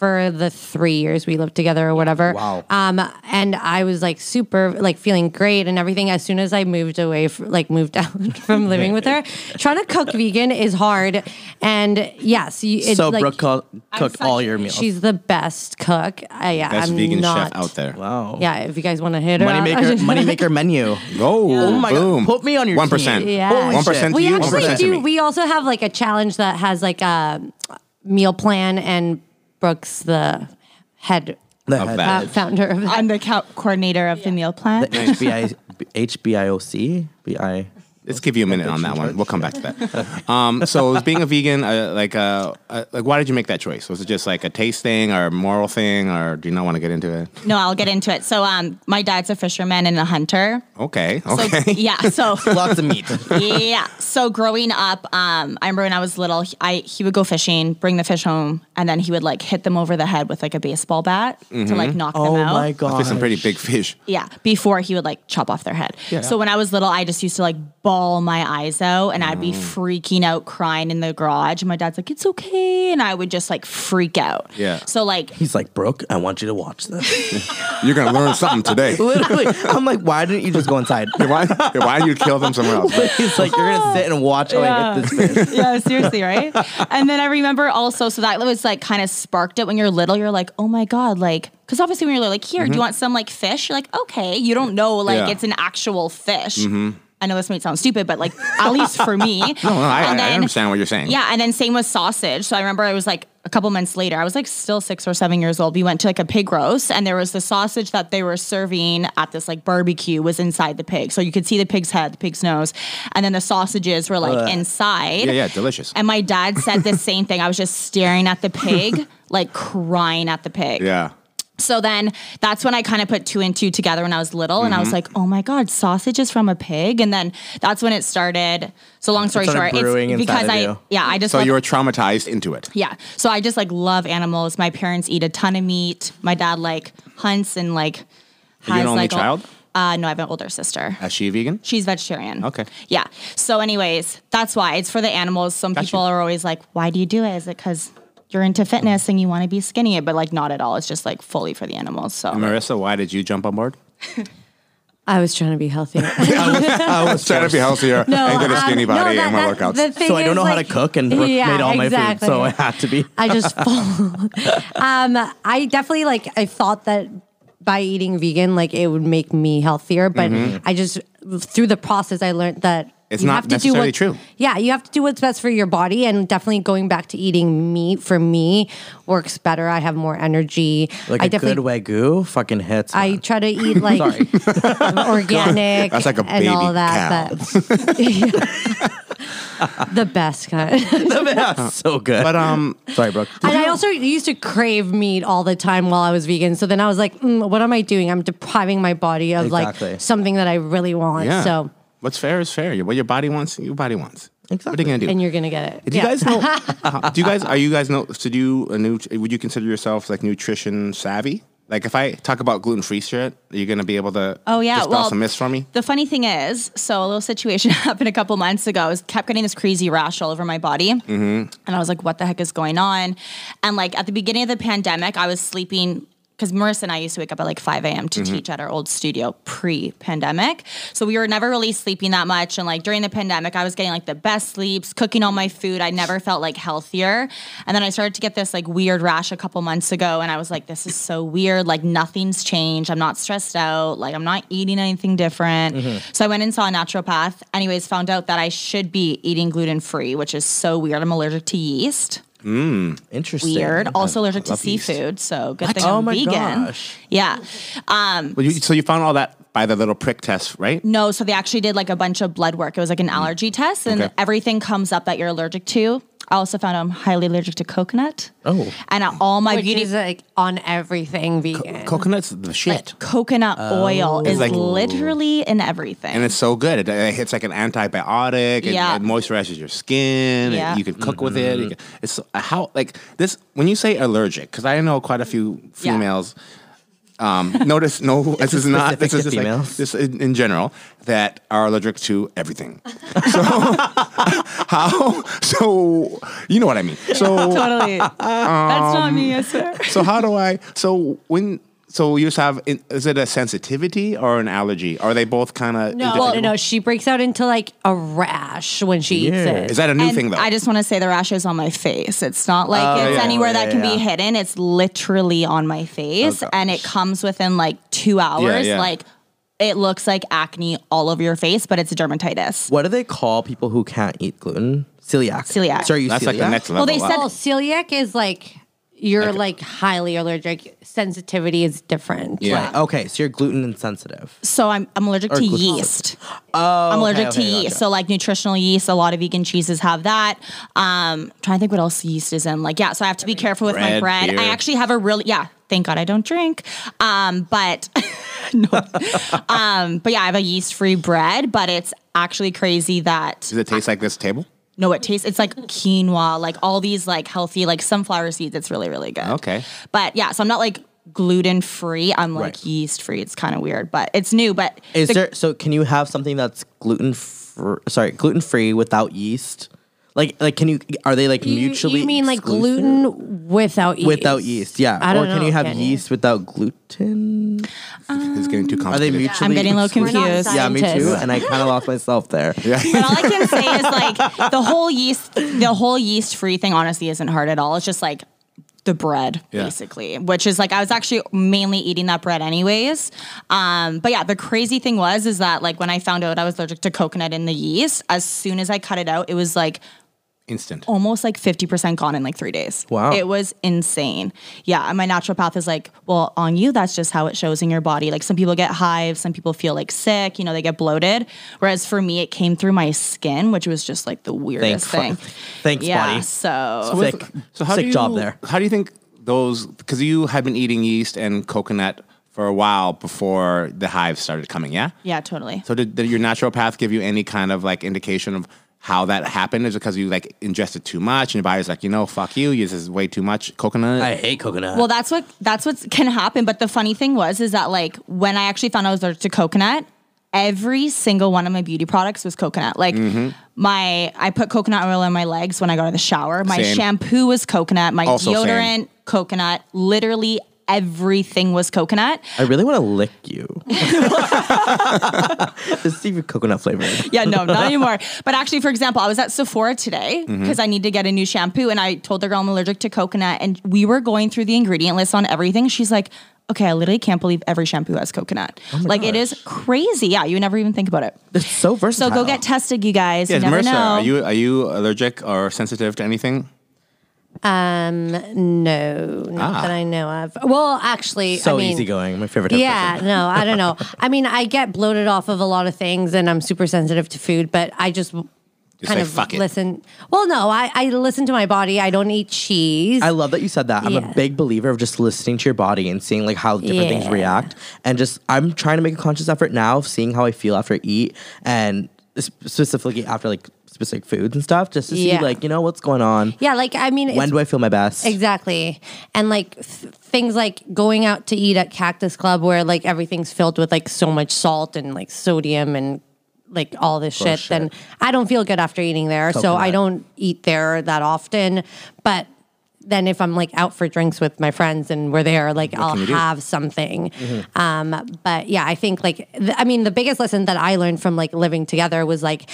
for the three years we lived together or whatever. Wow. Um, and I was like super, like feeling great and everything. As soon as I moved away, f like moved out from living with her, trying to cook vegan is hard. And yes, you, it's so like, Brooke co- cooked such- all your meals. she's the best cook. Uh, yeah, Best I'm vegan not, chef out there. wow. Yeah, if you guys want to hit her, up. Moneymaker, moneymaker menu. Oh, Oh my boom. god! Put me on your One team. Yeah. One shit. percent to we you. One actually do. We also have like a challenge that has like a meal plan, and Brooks, the head The head- uh, founder of that. I'm the co- coordinator of the meal plan. HBI, HBIOC, BI. Let's give you a minute on that one. We'll come back to that. Um, so, as being a vegan, uh, like, uh, uh, like, why did you make that choice? Was it just like a taste thing or a moral thing, or do you not want to get into it? No, I'll get into it. So, um, my dad's a fisherman and a hunter. Okay, So, okay. yeah. So, Lots of meat. yeah. So growing up, um, I remember when I was little, he- I he would go fishing, bring the fish home, and then he would like hit them over the head with like a baseball bat to like knock oh them out. Oh my god! Some pretty big fish. Yeah, before he would like chop off their head. Yeah. So when I was little, I just used to like bawl my eyes out and I'd be mm. freaking out, crying in the garage. And my dad's like, it's okay. And I would just like freak out. Yeah. So like, He's like, Brooke, I want you to watch this. You're gonna learn something today. Literally, I'm like, why didn't you just go inside? why? Why did you kill them somewhere else? He's like, you're gonna sit and watch how I hit this fish. yeah, seriously, right? and then I remember also, so that was like kind of sparked it when you're little. You're like, oh my God, like, because obviously when you're little, like, here, do you mm-hmm. want some like fish? You're like, okay. You don't know, like, Yeah. it's an actual fish. Mm-hmm. I know this might sound stupid, but like at least for me. No, no, I, And I understand what you're saying. Yeah, and then same with sausage. So I remember I was like a couple months later, I was like still six or seven years old. We went to like a pig roast, and there was the sausage that they were serving at this like barbecue was inside the pig. So you could see the pig's head, the pig's nose, and then the sausages were like Ugh. inside. Yeah, yeah, delicious. And my dad said the same thing. I was just staring at the pig, like crying at the pig. Yeah. So then that's when I kind of put two and two together when I was little, and I Mm-hmm. was like, "Oh my god, sausage is from a pig!" And then that's when it started. So long story started short, it's because I you. yeah I just So you were traumatized into it. yeah. So I just like love animals. My parents eat a ton of meat. My dad like hunts and like. Are you an has, only like, a- child? uh, no, I have an older sister. Is she vegan? She's vegetarian. Okay. Yeah. So, anyways, that's why it's for the animals. Some Got people you. are always like, "Why do you do it? Is it because you're into fitness and you want to be skinny?" But like, not at all. It's just like fully for the animals. So. Marissa, why did you jump on board? I was trying to be healthier. I was trying to be healthier No, and get a um, skinny no, body that- and my that- workouts. the thing So I don't is, know how to cook, and Brooke Yeah, made all my exactly. food, so I had to be. I just um I definitely like I thought that by eating vegan like it would make me healthier, but I just through the process I learned that Mm-hmm. It's you not have to do necessarily what, true. Yeah, you have to do what's best for your body, and definitely going back to eating meat for me works better. I have more energy. Like I a good wagyu fucking hits. I try to eat like organic. That's like a and all baby that. but- the best kind. so good. but um, Sorry, Brooke. And I also used to crave meat all the time while I was vegan. So then I was like, mm, what am I doing? I'm depriving my body of Exactly. like something that I really want. yeah. So, what's fair is fair. What your body wants, your body wants. Exactly. What are you gonna do? and you're going to get it. do you guys know? uh, do you guys are you guys know? So do you a new? Would you consider yourself like nutrition savvy? Like if I talk about gluten free shit, are you gonna be able to? Oh yeah, dispel well, some myths for me. The funny thing is, so a little situation happened a couple months ago. I was kept getting this crazy rash all over my body, mm-hmm. and I was like, "What the heck is going on?" And like at the beginning of the pandemic, I was sleeping because Marissa and I used to wake up at like 5 a.m. to mm-hmm. teach at our old studio pre-pandemic. So we were never really sleeping that much. And like during the pandemic, I was getting like the best sleeps, cooking all my food. I never felt like healthier. And then I started to get this like weird rash a couple months ago. And I was like, this is so weird. Like nothing's changed. I'm not stressed out. Like I'm not eating anything different. Mm-hmm. So I went and saw a naturopath. Anyways, found out that I should be eating gluten free, which is so weird. I'm allergic to yeast Interesting. weird. Also allergic to yeast. seafood, so good thing Oh I'm my vegan. gosh. Yeah. Um, Well, you, so you found all that by the little prick test, right? no, so they actually did like a bunch of blood work. It was like an allergy test, and Okay. everything comes up that you're allergic to. I also found I'm highly allergic to coconut. Oh. and all my Which beauty is like on everything vegan. Coconut's the shit. coconut oh. oil is like- literally in everything. and it's so good. It, it hits like an antibiotic. It, Yeah. it moisturizes your skin. Yeah. and you can cook with it. Mm-hmm. Can- it's uh, how like this when you say allergic because I know quite a few Yeah. Females. Um, notice no, this is not. This is to just like, this in, in general that are allergic to everything. So how? So you know what I mean. So totally. That's not me, I swear. so how do I? So when so you just have is it a sensitivity or an allergy? Are they both kind of no, no, no. She breaks out into like a rash when she eats it. Is that a new And thing though? I just want to say the rash is on my face. It's not like Oh, it's yeah. anywhere that Yeah, can yeah. be hidden. It's literally on my face, Oh, and it comes within like two hours. yeah. Like it looks like acne all over your face, but it's dermatitis. What do they call people who can't eat gluten? Celiac. Celiac. So are you That's celiac? like the next level. Well, they up. said- well, celiac is like you're like highly allergic. Sensitivity is different. Yeah. Right. Okay, so you're gluten insensitive. So I'm I'm allergic to gluten- yeast. Oh, I'm allergic okay, to okay, yeast. gotcha. So like nutritional yeast, a lot of vegan cheeses have that. Um, trying to think what else yeast is in. Like yeah, so I have to be careful with my bread, bread. beer. I actually have a really yeah. Thank God I don't drink. Um, but no. um, but yeah, I have a yeast-free bread. But it's actually crazy that Does it taste like this table? No, it tastes. It's like quinoa, like all these like healthy like sunflower seeds. It's really really good. Okay. But yeah, so I'm not like gluten free. I'm like Right. yeast free. It's kind of weird, but it's new. But Is the- there so can you have something that's gluten fr- sorry, gluten free without yeast? Like like can you are they like You, mutually you mean like gluten without yeast? without yeast, yeah. I don't or can know, you have can you? yeast without gluten? It's getting too complicated. Are they complicated. mutually I'm getting a little confused. Yeah, me too. And I kind of lost myself there. Yeah. But all I can say is like the whole yeast, the whole yeast free thing honestly isn't hard at all. It's just like the bread Yeah. basically which is like i was actually mainly eating that bread anyways um, but yeah the crazy thing was is that like when i found out i was allergic to coconut in the yeast as soon as i cut it out it was like Instant. almost like 50% gone in like three days. Wow. It was insane. Yeah. And my naturopath is like, well, on you, that's just how it shows in your body. Like some people get hives, some people feel like sick, you know, they get bloated. Whereas for me, it came through my skin, which was just like the weirdest Thank thing. fuck. Thanks, yeah. buddy. So, Sick. So how Sick do you, job there. How do you think those? Because you had been eating yeast and coconut for a while before the hives started coming. Yeah. yeah, totally. So did, did your naturopath give you any kind of like indication of how that happened? Is because you like ingested too much and your body's like, you know, fuck you, this is way too much coconut? I hate coconut. Well, that's what that's what can happen. But the funny thing was is that like when I actually found out I was allergic to coconut, every single one of my beauty products was coconut. Like Mm-hmm. my I put coconut oil on my legs when I go to the shower. My Same. shampoo was coconut. My Also same. deodorant coconut. Literally everything was coconut. I really want to lick you. Just see if you're coconut flavored. Yeah, no, not anymore. But actually, for example, I was at Sephora today Mm-hmm. because I need to get a new shampoo, and I told the girl I'm allergic to coconut, and we were going through the ingredient list on everything. She's like, "Okay, I literally can't believe every shampoo has coconut. Oh like it is crazy. Yeah, you never even think about it. It's so versatile. So go get tested, you guys. yes, you never Marissa, know. are you are you allergic or sensitive to anything? Um, no, not Ah. that I know of. Well, actually, so I mean, easygoing. My favorite. Yeah, no, I don't know. I mean, I get bloated off of a lot of things, and I'm super sensitive to food. But I just kind say, of "Fuck it." listen. Well, no, I, I listen to my body. I don't eat cheese. I love that you said that. I'm Yeah. a big believer of just listening to your body and seeing like how different things react. And just I'm trying to make a conscious effort now of seeing how I feel after I eat and specifically after like specific foods and stuff, just to see Yeah. like you know what's going on. yeah, like I mean, When do I feel my best? Exactly. And like th- things like going out to eat at Cactus Club where like everything's filled with like so much salt and like sodium and like all this shit, shit. then I don't feel good after eating there. So I don't eat there that often. But then if I'm like out for drinks with my friends and we're there, like I'll you do? have something. Um, but yeah, I think like th- I mean the biggest lesson that I learned from like living together was like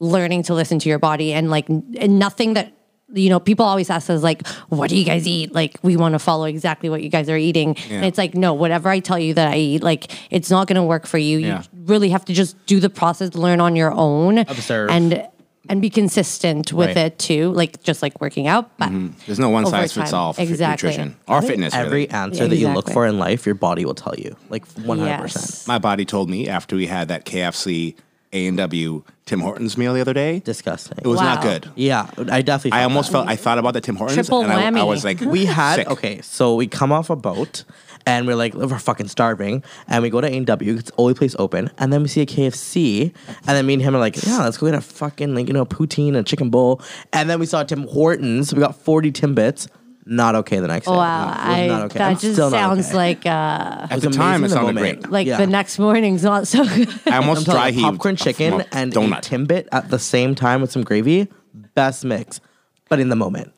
learning to listen to your body and like n- and nothing that you know people always ask us like what do you guys eat like we want to follow exactly what you guys are eating and it's like no whatever i tell you that i eat like it's not going to work for you Yeah. you really have to just do the process learn on your own Observe. and and be consistent with Right. it too like just like working out but mm-hmm. There's no one size fits time. all for Exactly. nutrition or fitness. Every really. answer that you look for in life, your body will tell you. Like 100%. yes My body told me after we had that KFC A and W Tim Hortons meal the other day, Disgusting. it was not good. yeah, I definitely I almost that. felt I thought about the Tim Hortons Triple and I, I was like, we had sick. okay so we come off a boat and we're like we're fucking starving and we go to A&W it's the only place open and then we see a KFC and then me and him are like yeah let's go get a fucking like you know poutine and a chicken bowl and then we saw Tim Hortons we got 40 Timbits not okay the next day wow It was I, not okay. that I'm just sounds okay. like uh At the time, amazing it in the sounded moment. great. like Yeah. the next morning's not so good I almost I'm dry you, heaved popcorn chicken a and donut. a Timbit at the same time with some gravy best mix but in the moment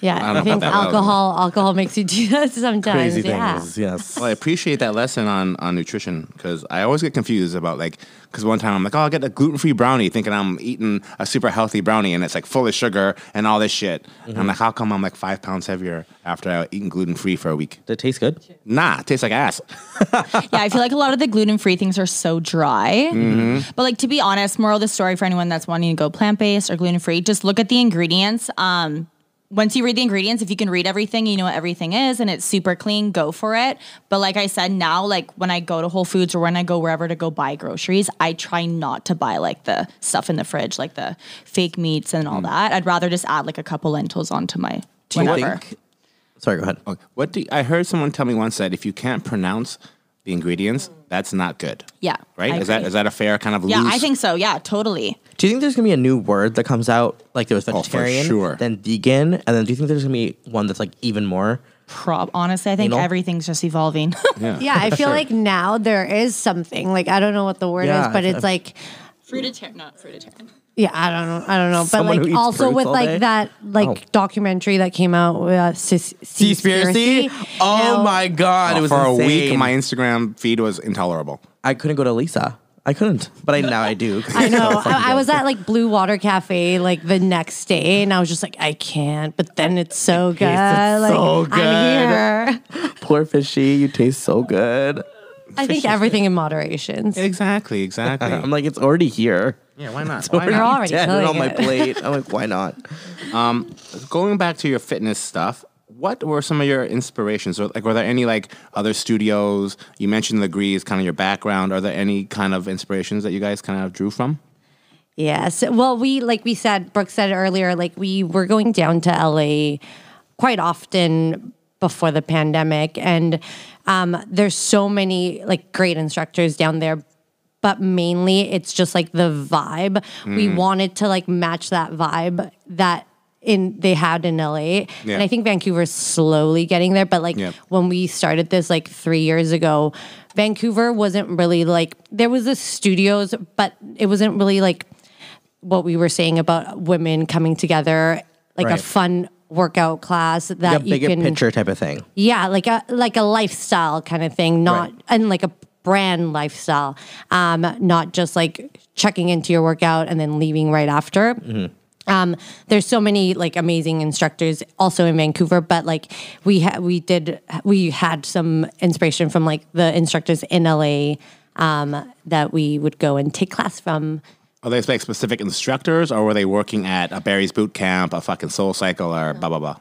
Yeah, I I, think about that alcohol alcohol makes you do that sometimes. crazy yeah. things yes Well, I appreciate that lesson on on nutrition because I always get confused about like because one time I'm like, oh, I'll get a gluten free brownie, thinking I'm eating a super healthy brownie, and it's like full of sugar and all this shit. And I'm like, how come I'm like five pounds heavier after I eaten gluten free for a week? did it taste good Nah, it tastes like ass. yeah, I feel like a lot of the gluten free things are so dry. Mm-hmm. But like to be honest, moral of the story for anyone that's wanting to go plant based or gluten free, just look at the ingredients. Um, once you read the ingredients, if you can read everything, you know what everything is, and it's super clean, go for it. But like I said, now like when I go to Whole Foods or when I go wherever to go buy groceries, I try not to buy like the stuff in the fridge, like the fake meats and Mm. all that. I'd rather just add like a couple lentils onto my do you whatever. think sorry go ahead Okay, What do I heard someone tell me once that if you can't pronounce the ingredients, that's not good. Yeah, Right? I Is that agree. is that a fair kind of Yeah, loose? I think so. Yeah, totally. Do you think there's gonna be a new word that comes out? Like there was Oh, for vegetarian, sure. then vegan, and then do you think there's gonna be one that's like even more? Prob honestly, I think know? everything's just evolving. Yeah, I feel like now there is something like I don't know what the word Yeah, is, but I- it's like Fruitarian, not fruitarian. Yeah, I don't know, I don't know, but Someone who like eats also fruits with all like day? that like Oh. documentary that came out with uh, Sis- Seaspiracy? Seaspiracy, Oh you know? my god, it was for a week, my Instagram feed was intolerable. I couldn't go to Lisa. I couldn't, but I now I do. 'cause I it's so know. fucking I, I good. was at like Blue Water Cafe like the next day, and I was just like, I can't. But then it's so good. tasted like so good. I'm here. poor fishy. You taste so good. I think everything in moderation. Exactly, exactly. I'm like, it's already here. Yeah, why not? It's Why already You're not? already dead and killing on my it. plate. I'm like, why not? Going back to your fitness stuff, what were some of your inspirations? Or like, were there any like other studios? You mentioned the Grease, kind of your background. Are there any kind of inspirations that you guys kind of drew from? Yes. Well, we like we said, Brooke said earlier, like we were going down to LA quite often before the pandemic, and um, there's so many like great instructors down there. But mainly, it's just like the vibe. We mm. wanted to like match that vibe that in they had in LA, Yeah. and I think Vancouver's slowly getting there. But like Yeah. when we started this like three years ago, Vancouver wasn't really like there was the studios, but it wasn't really like what we were saying about women coming together, like a fun workout class that a you bigger can, picture type of thing. yeah, like a like a lifestyle kind of thing, not Right. and like a brand lifestyle, um, not just like checking into your workout and then leaving right after. Um, there's so many like amazing instructors also in Vancouver, but like we ha- we did we had some inspiration from like the instructors in LA um, that we would go and take class from. Are they like specific instructors, or were they working at a Barry's boot camp, a fucking Soul Cycle, or blah blah blah?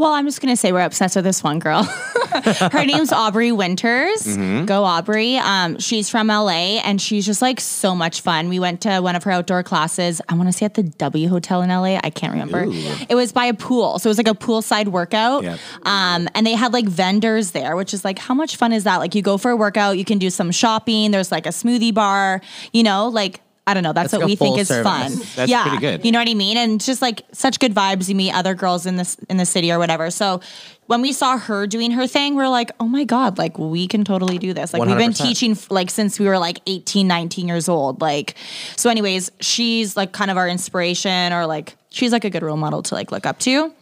Well, I'm just gonna say we're obsessed with this one girl. Her name's Aubrey Winters. Go Aubrey. Um, she's from LA and she's just like so much fun. We went to one of her outdoor classes. I want to say at the W Hotel in LA. I can't remember. It was by a pool, so it was like a poolside workout. Yeah. Um, and they had like vendors there, which is like how much fun is that? Like you go for a workout, you can do some shopping. There's like a smoothie bar. You know, like. I don't know. That's, That's what like we think is service. fun. That's yeah, pretty good. You know what I mean? And just like such good vibes. You meet other girls in this in the city or whatever. So when we saw her doing her thing, we're like, oh my God, like we can totally do this. Like we have been teaching like since we were like 18, 19 years old. Like, so anyways, she's like kind of our inspiration or like she's like a good role model to like look up to.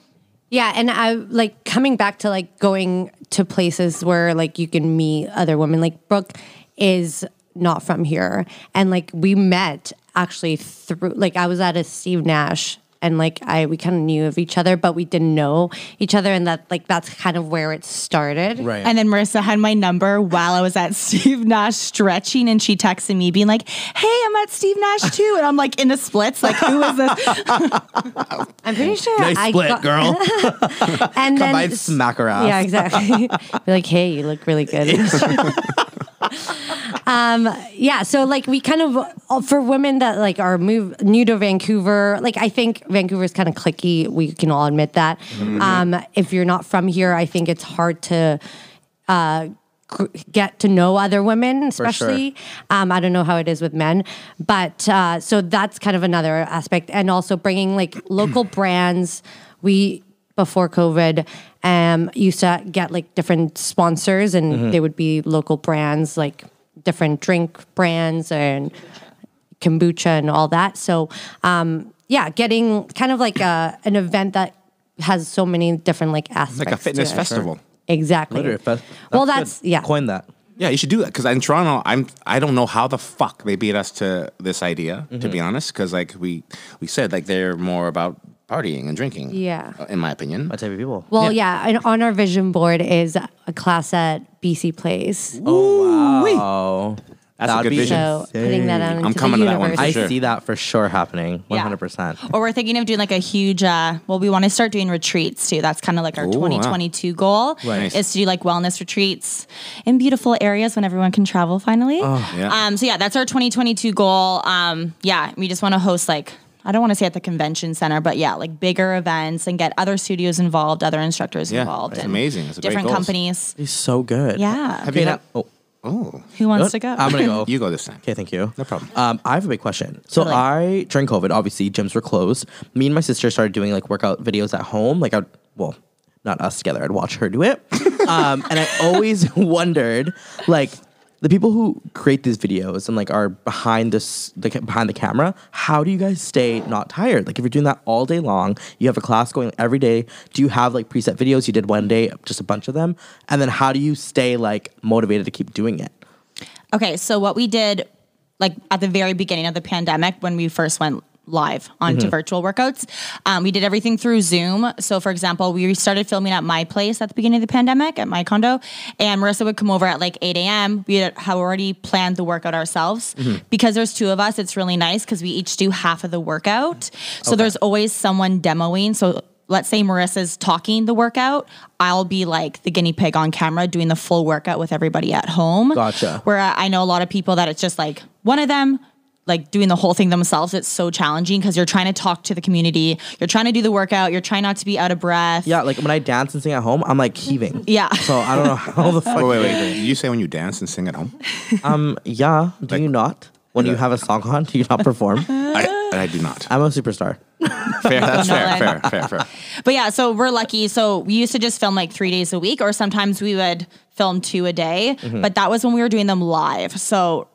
Yeah, and I like coming back to like going to places where like you can meet other women. Like Brooke is not from here, and like we met actually through like I was at a Steve Nash. And like I, we kind of knew of each other, but we didn't know each other, and that like that's kind of where it started. Right. And then Marissa had my number while I was at Steve Nash stretching, and she texted me being like, "Hey, I'm at Steve Nash too," and I'm like in the splits, like, "Who is this?" I'm pretty sure nice I split, got- girl. And then I'd smack her ass. Yeah, exactly. Be like, hey, you look really good. Um, yeah, so like we kind of uh, for women that like are move new to Vancouver, like I think Vancouver is kind of clicky. We can all admit that. Um, if you're not from here, I think it's hard to. Uh, get to know other women especially um, i don't know how it is with men but uh, so that's kind of another aspect and also bringing like local brands we before covid um, used to get like different sponsors and they would be local brands like different drink brands and kombucha and all that so um, yeah getting kind of like a, an event that has so many different like aspects Like a to fitness it. festival. exactly Literally, that's- well good. that's yeah Coin that. Yeah, you should do that because in Toronto, I'm I don't know how the fuck they beat us to this idea. To be honest, because like we we said, like they're more about partying and drinking. Yeah. uh, in my opinion. My type of people. Well, yeah. and on our vision board is a class at BC Place. oh wow. That's a That'd good be vision. So putting that out I'm the coming to that one universe. for I sure. see that for sure happening. Yeah. hundred percent. Or we're thinking of doing like a huge. Uh, well, we want to start doing retreats too. That's kind of like our Ooh, wow. 2022 goal. Right. Is to do like wellness retreats in beautiful areas when everyone can travel finally. yeah. Um. So yeah, that's our 2022 goal. Um. Yeah, we just want to host like. I don't want to say at the convention center, but yeah, like bigger events and get other studios involved, other instructors Yeah, involved. that's and amazing. It's a different goals. companies. He's so good. Yeah. Have you Okay, had? oh, Oh, Who wants to go? I'm gonna go. you go this time. Okay, thank you. No problem. Um, I have a big question. So Totally. I during COVID, obviously gyms were closed. Me and my sister started doing like workout videos at home. Like I, would well, not us together. I'd watch her do it. um, and I always wondered, like, the people who create these videos and like are behind this, the, behind the camera. How do you guys stay not tired? Like, if you're doing that all day long, you have a class going every day. Do you have like preset videos you did one day, just a bunch of them? And then how do you stay like motivated to keep doing it? Okay, so what we did like at the very beginning of the pandemic when we first went live onto Mm-hmm. virtual workouts. Um, we did everything through Zoom. So, for example, we started filming at my place at the beginning of the pandemic at my condo, and Marissa would come over at like 8 a.m. We had already planned the workout ourselves. Mm-hmm. Because there's two of us, it's really nice because we each do half of the workout. So, there's always someone demoing. So, let's say Marissa's talking the workout, I'll be like the guinea pig on camera doing the full workout with everybody at home. Gotcha. Where I know a lot of people that it's just like one of them like doing the whole thing themselves. It's so challenging because you're trying to talk to the community, you're trying to do the workout, you're trying not to be out of breath. Yeah, like when I dance and sing at home, I'm like heaving. Yeah. So I don't know how the fuck. Wait, wait, wait. Did you say when you dance and sing at home? Um, yeah. Do you not? When you have a song on, do you not perform? I, I do not. I'm a superstar. Fair, that's fair, fair, fair, fair. But yeah, so we're lucky. So we used to just film like three days a week, or sometimes we would film two a day. Mm-hmm. But that was when we were doing them live. So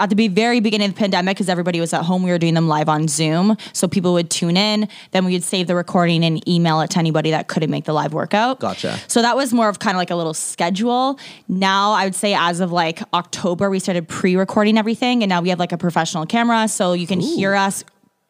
at the very beginning of the pandemic, because everybody was at home, we were doing them live on Zoom. So people would tune in. Then we would save the recording and email it to anybody that couldn't make the live workout. Gotcha. So that was more of kind of like a little schedule. Now I would say as of like October, we started pre-recording everything, and now we have like a professional camera, so you can hear us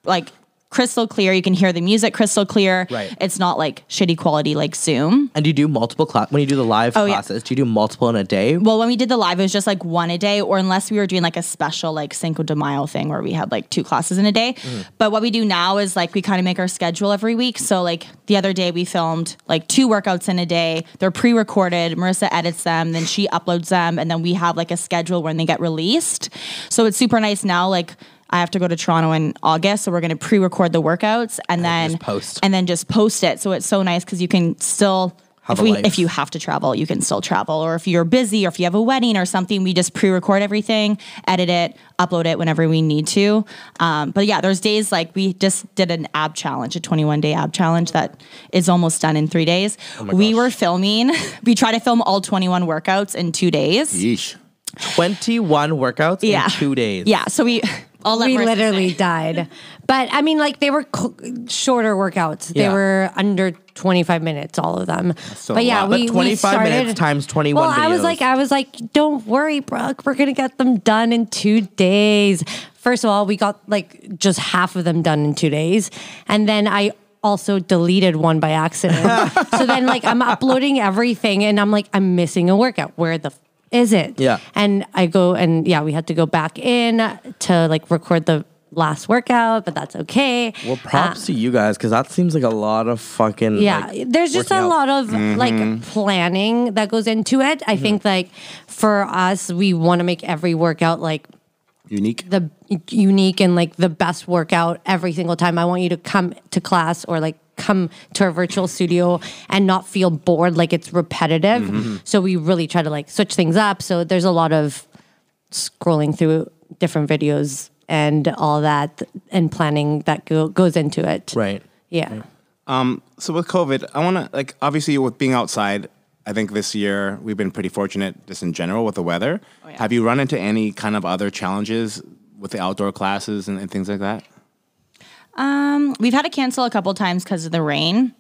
like crystal clear. You can hear the music crystal clear. Right. It's not like shitty quality like Zoom. And do you do multiple class when you do the live Oh, yeah. classes? Do you do multiple in a day? Well, when we did the live, it was just like one a day, or unless we were doing like a special like Cinco de Mayo thing where we had like two classes in a day. Mm. But what we do now is like we kind of make our schedule every week. So like the other day we filmed like two workouts in a day. They're pre-recorded. Marissa edits them, then she uploads them, and then we have like a schedule when they get released. So it's super nice now. Like I have to go to Toronto in August, so we're going to pre-record the workouts and then post. and then just post it. So it's so nice because you can still. Have if we life. if you have to travel, you can still travel. Or if you're busy or if you have a wedding or something, we just pre-record everything, edit it, upload it whenever we need to. Um, but yeah, there's days like we just did an ab challenge, a 21 day ab challenge that is almost done in three days. we were filming. We try to film all 21 workouts in two days. Yeesh. 21 workouts Yeah, in two days. Yeah, so we. I'll let we Marissa literally say. died. But I mean, like they were cl- shorter workouts. They Yeah. were under 25 minutes, all of them. still but yeah, lot. But we, we 25 started, minutes times 21 Well, I was videos. like, I was like, don't worry, Brooke. We're gonna get them done in two days. First of all, we got like just half of them done in two days, and then I also deleted one by accident. so then, like, I'm uploading everything, and I'm like, I'm missing a workout. Where the f- is it? Yeah. And I go and yeah, we had to go back in to like record the last workout, but that's okay. Well, props to you guys because that seems like a lot of fucking. Yeah, like, there's just a out. lot of Mm-hmm. like planning that goes into it. I think like for us, we want to make every workout like Unique. the unique and like the best workout every single time. I want you to come to class or like come to our virtual studio and not feel bored like it's repetitive. Mm-hmm. So we really try to like switch things up. So there's a lot of scrolling through different videos and all that and planning that go- goes into it. Right. Yeah. Um. So with COVID, I want to like obviously with being outside. I think this year we've been pretty fortunate just in general with the weather. yeah. Have you run into any kind of other challenges with the outdoor classes and, and things like that? Um, we've had to cancel a couple times because of the rain,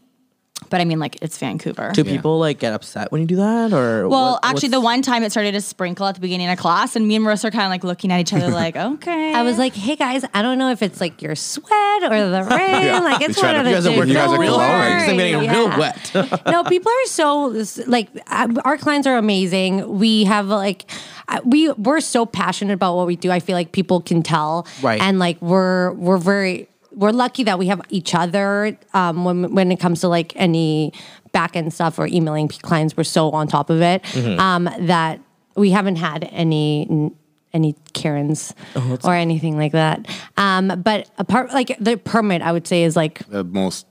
but I mean, like it's Vancouver. Do people like get upset when you do that or? Well, what- actually, what's- the one time it started to sprinkle at the beginning of class, and me and Marissa are kind of like looking at each other, like, okay. I was like, hey guys, I don't know if it's like your sweat or the rain. Like it's one of the guys two. you guys are Don't real hard. worry. I'm getting real wet. no, people are so like uh, our clients are amazing. We have like uh, we we're so passionate about what we do. I feel like people can tell, Right. And like we're we're very we're lucky that we have each other um, when when it comes to like any back end stuff or emailing clients. We're so on top of it Mm-hmm. um, that we haven't had any. Any Karens Oh, or anything like that, um, but apart like the permit, I would say is like The most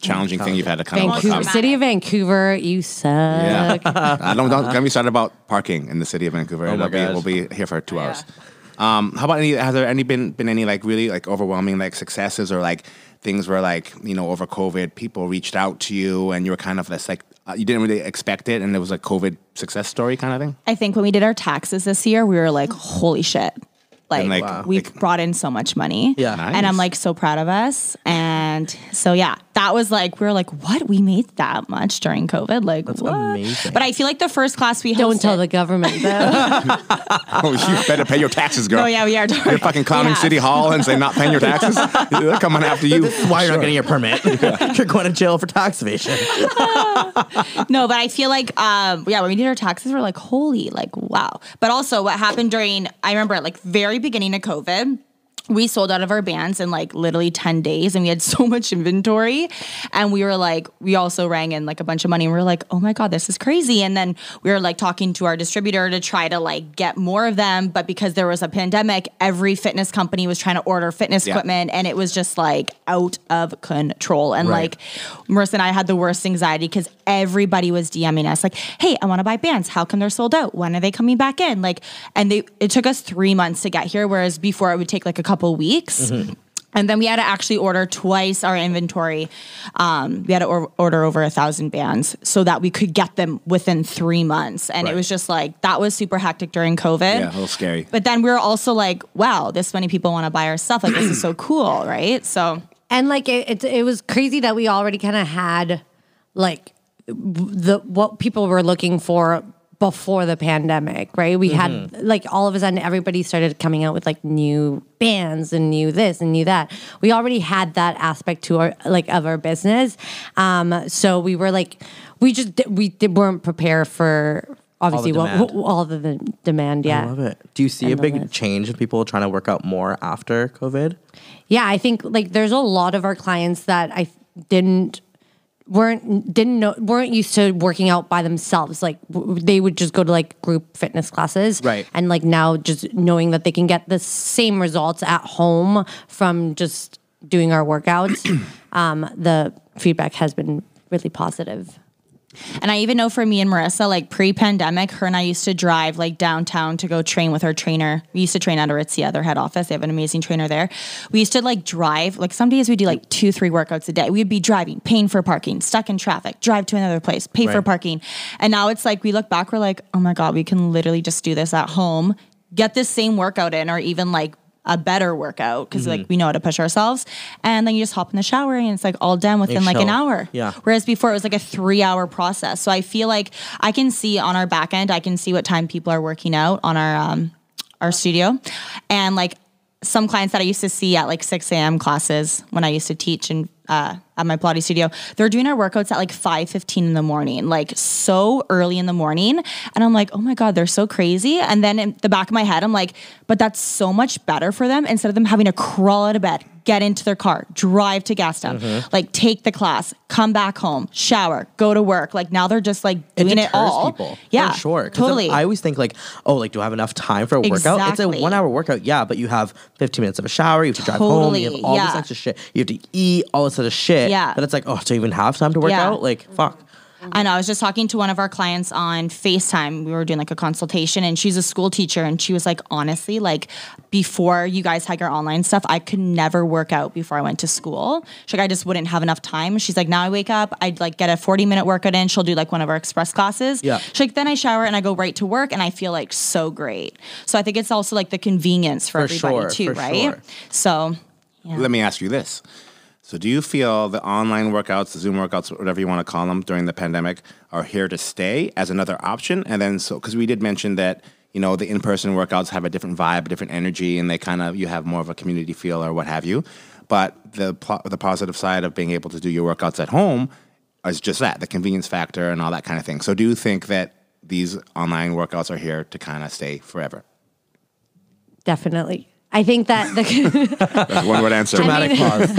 challenging thing you've had to kind of Vancouver, overcome. city of Vancouver. You suck. Yeah, I don't don't get me started about parking in the city of Vancouver. Oh It'll be, we'll be here for two Yeah. hours. Um, how about any? Has there any been been any like really like overwhelming like successes or like things where like you know over COVID people reached out to you and you were kind of this like uh, you didn't really expect it and it was a COVID success story kind of thing. I think when we did our taxes this year, we were like, holy shit. Like, like, Wow. we've like- brought in so much money. Yeah. Nice. And I'm like so proud of us. And so, yeah, that was like we were like, what? We made that much during COVID? Like That's what? amazing. But I feel like the first class we hosted, Don't tell the government though. Oh, you better pay your taxes, girl. Oh yeah, we are. You're fucking clowning Yeah. City Hall and say not paying your taxes. They're coming after you. This is why you're not getting your permit. you're going to jail for tax evasion. No, but I feel like, um, yeah, when we did our taxes, we're like, holy, like, wow. But also, what happened during, I remember, at like, very beginning of COVID. We sold out of our bands in like literally 10 days and we had so much inventory. And we were like, we also rang in like a bunch of money and we were like, oh my God, this is crazy. And then we were like talking to our distributor to try to like get more of them. But because there was a pandemic, every fitness company was trying to order fitness Yeah. equipment and it was just like out of control. And Right. like, Marissa and I had the worst anxiety because everybody was DMing us like, "Hey, I want to buy bands. How come they're sold out? When are they coming back in?" Like, and they it took us three months to get here, whereas before it would take like a couple weeks. And then we had to actually order twice our inventory. Um, we had to or- order over a thousand bands so that we could get them within three months. And it was just like that was super hectic during COVID. Yeah, a little scary. But then we were also like, wow, this many people want to buy our stuff. Like this is so cool, right? So and like it, it, it was crazy that we already kind of had like the what people were looking for before the pandemic, right? We had like all of a sudden everybody started coming out with like new bands and new this and new that. We already had that aspect to our like of our business, um, so we were like we just di- we di- weren't prepared for obviously what, demand. all the, the demand. Yeah, I love it. Do you see I a love big it. change in people trying to work out more after COVID? Yeah, I think like there's a lot of our clients that I didn't weren't didn't know weren't used to working out by themselves. Like w- they would just go to like group fitness classes, Right. And like now, just knowing that they can get the same results at home from just doing our workouts, um, the feedback has been really positive. And I even know for me and Marissa, like pre-pandemic, her and I used to drive like downtown to go train with our trainer. We used to train at Aritzia, their head office. They have an amazing trainer there. We used to like drive, like some days we do like two, three workouts a day. We'd be driving, paying for parking, stuck in traffic, drive to another place, pay for parking. And now it's like we look back, we're like, oh my God, we can literally just do this at home, get this same workout in, or even like a better workout because Mm-hmm. like we know how to push ourselves. And then you just hop in the shower and it's like all done within like an hour. Yeah. Whereas before it was like a three hour process. So I feel like I can see on our back end, I can see what time people are working out on our um our studio. And like some clients that I used to see at like 6 a.m. classes when I used to teach and uh, at my Pilates studio, they're doing our workouts at like 5:15 in the morning, like so early in the morning. And I'm like, oh my God, they're so crazy. And then in the back of my head, I'm like, but that's so much better for them instead of them having to crawl out of bed, get into their car, drive to Gastown, mm-hmm. like take the class, come back home, shower, go to work. Like now they're just like doing it, deters all. people. Yeah, for sure. totally. I always think like, oh, like, do I have enough time for a workout? It's a one-hour workout, yeah, but you have 15 minutes of a shower. You have to drive home. You have Totally, all this yeah. extra shit. You have to eat all this other shit. Yeah. That it's like, oh, do I even have time to work Yeah. out? Like, fuck. I know. I was just talking to one of our clients on FaceTime. We were doing like a consultation, and she's a school teacher. And she was like, honestly, like before you guys had your online stuff, I could never work out before I went to school. She's like, I just wouldn't have enough time. She's like, now I wake up, I'd like get a 40 minute workout in. She'll do like one of our express classes. Yeah. She's like, then I shower and I go right to work, and I feel like so great. So I think it's also like the convenience for, For everybody sure, too, for right? sure. So. Yeah. Let me ask you this. So, do you feel the online workouts, the Zoom workouts, whatever you want to call them during the pandemic, are here to stay as another option? And then, so because we did mention that, you know, the in person workouts have a different vibe, a different energy, and they kind of, you have more of a community feel or what have you. But the, the positive side of being able to do your workouts at home is just that the convenience factor and all that kind of thing. So, do you think that these online workouts are here to kind of stay forever? Definitely. I think that the one word answer. Dramatic pause.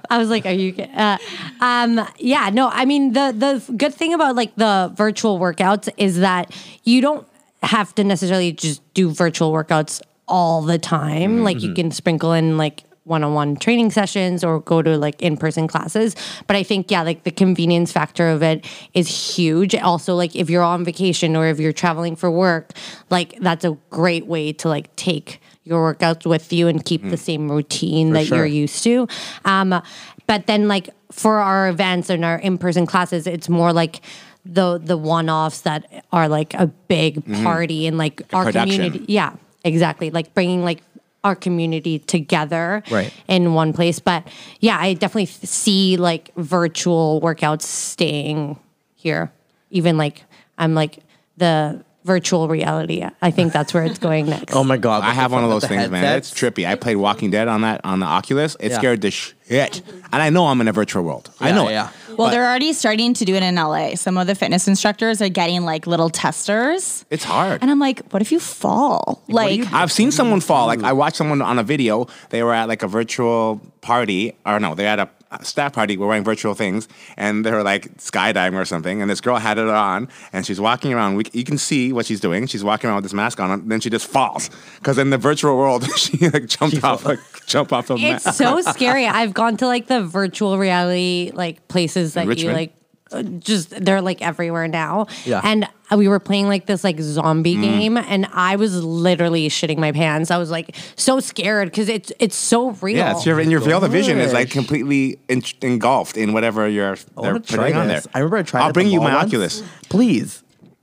I was like, "Are you?" Uh, um, yeah, no. I mean, the the good thing about like the virtual workouts is that you don't have to necessarily just do virtual workouts all the time. Like you can sprinkle in like one-on-one training sessions or go to like in-person classes but i think yeah like the convenience factor of it is huge also like if you're on vacation or if you're traveling for work like that's a great way to like take your workouts with you and keep the same routine that sure. you're used to. Um, but then like for our events and our in-person classes, it's more like the the one-offs that are like a big party and like our production. community. Yeah, exactly. Like bringing like our community together Right. in one place. But yeah, I definitely see like virtual workouts staying here. Even like I'm like the virtual reality. I think that's where it's going next. Oh my god! I have one of those the things, man. It's trippy. I played Walking Dead on that on the Oculus. It Yeah. scared the shit. And I know I'm in a virtual world. I Yeah, know it. yeah. Well, But they're already starting to do it in LA. Some of the fitness instructors are getting like little testers. It's hard. And I'm like, what if you fall? Like, I've seen someone fall. Like I watched someone on a video. They were at like a virtual party, or no, they had a a staff party. We're wearing virtual things, and they were like skydiving or something. And this girl had it on, and she's walking around. We, you can see what she's doing. She's walking around with this mask on, and then she just falls because in the virtual world she like jumped off, like jump off a It's mask. so scary. I've gone to like the virtual reality like places that you like uh, just they're like everywhere now. Yeah. And we were playing like this like zombie Mm. game and I was literally shitting my pants. I was like so scared because it's it's so real. Yeah, it's your and your field of vision is like completely en- engulfed in whatever you're I they're want to try putting on there. I remember I tried. I'll bring you my once. Oculus. please.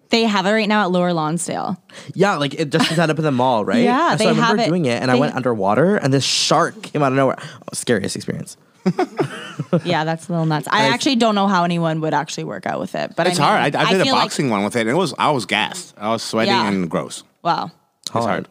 they have it right now at Lower Lonsdale. Yeah, like it just set up in the mall, right? Yeah, so they I remember have it- doing it, and I went underwater, and this shark came out of nowhere. Oh, scariest experience. Yeah, that's a little nuts. I actually don't know how anyone would actually work out with it, but It's I mean, hard. I, I did a feel like- boxing one with it, and it was I was gassed. I was sweating Yeah. and gross. wow. It's hard.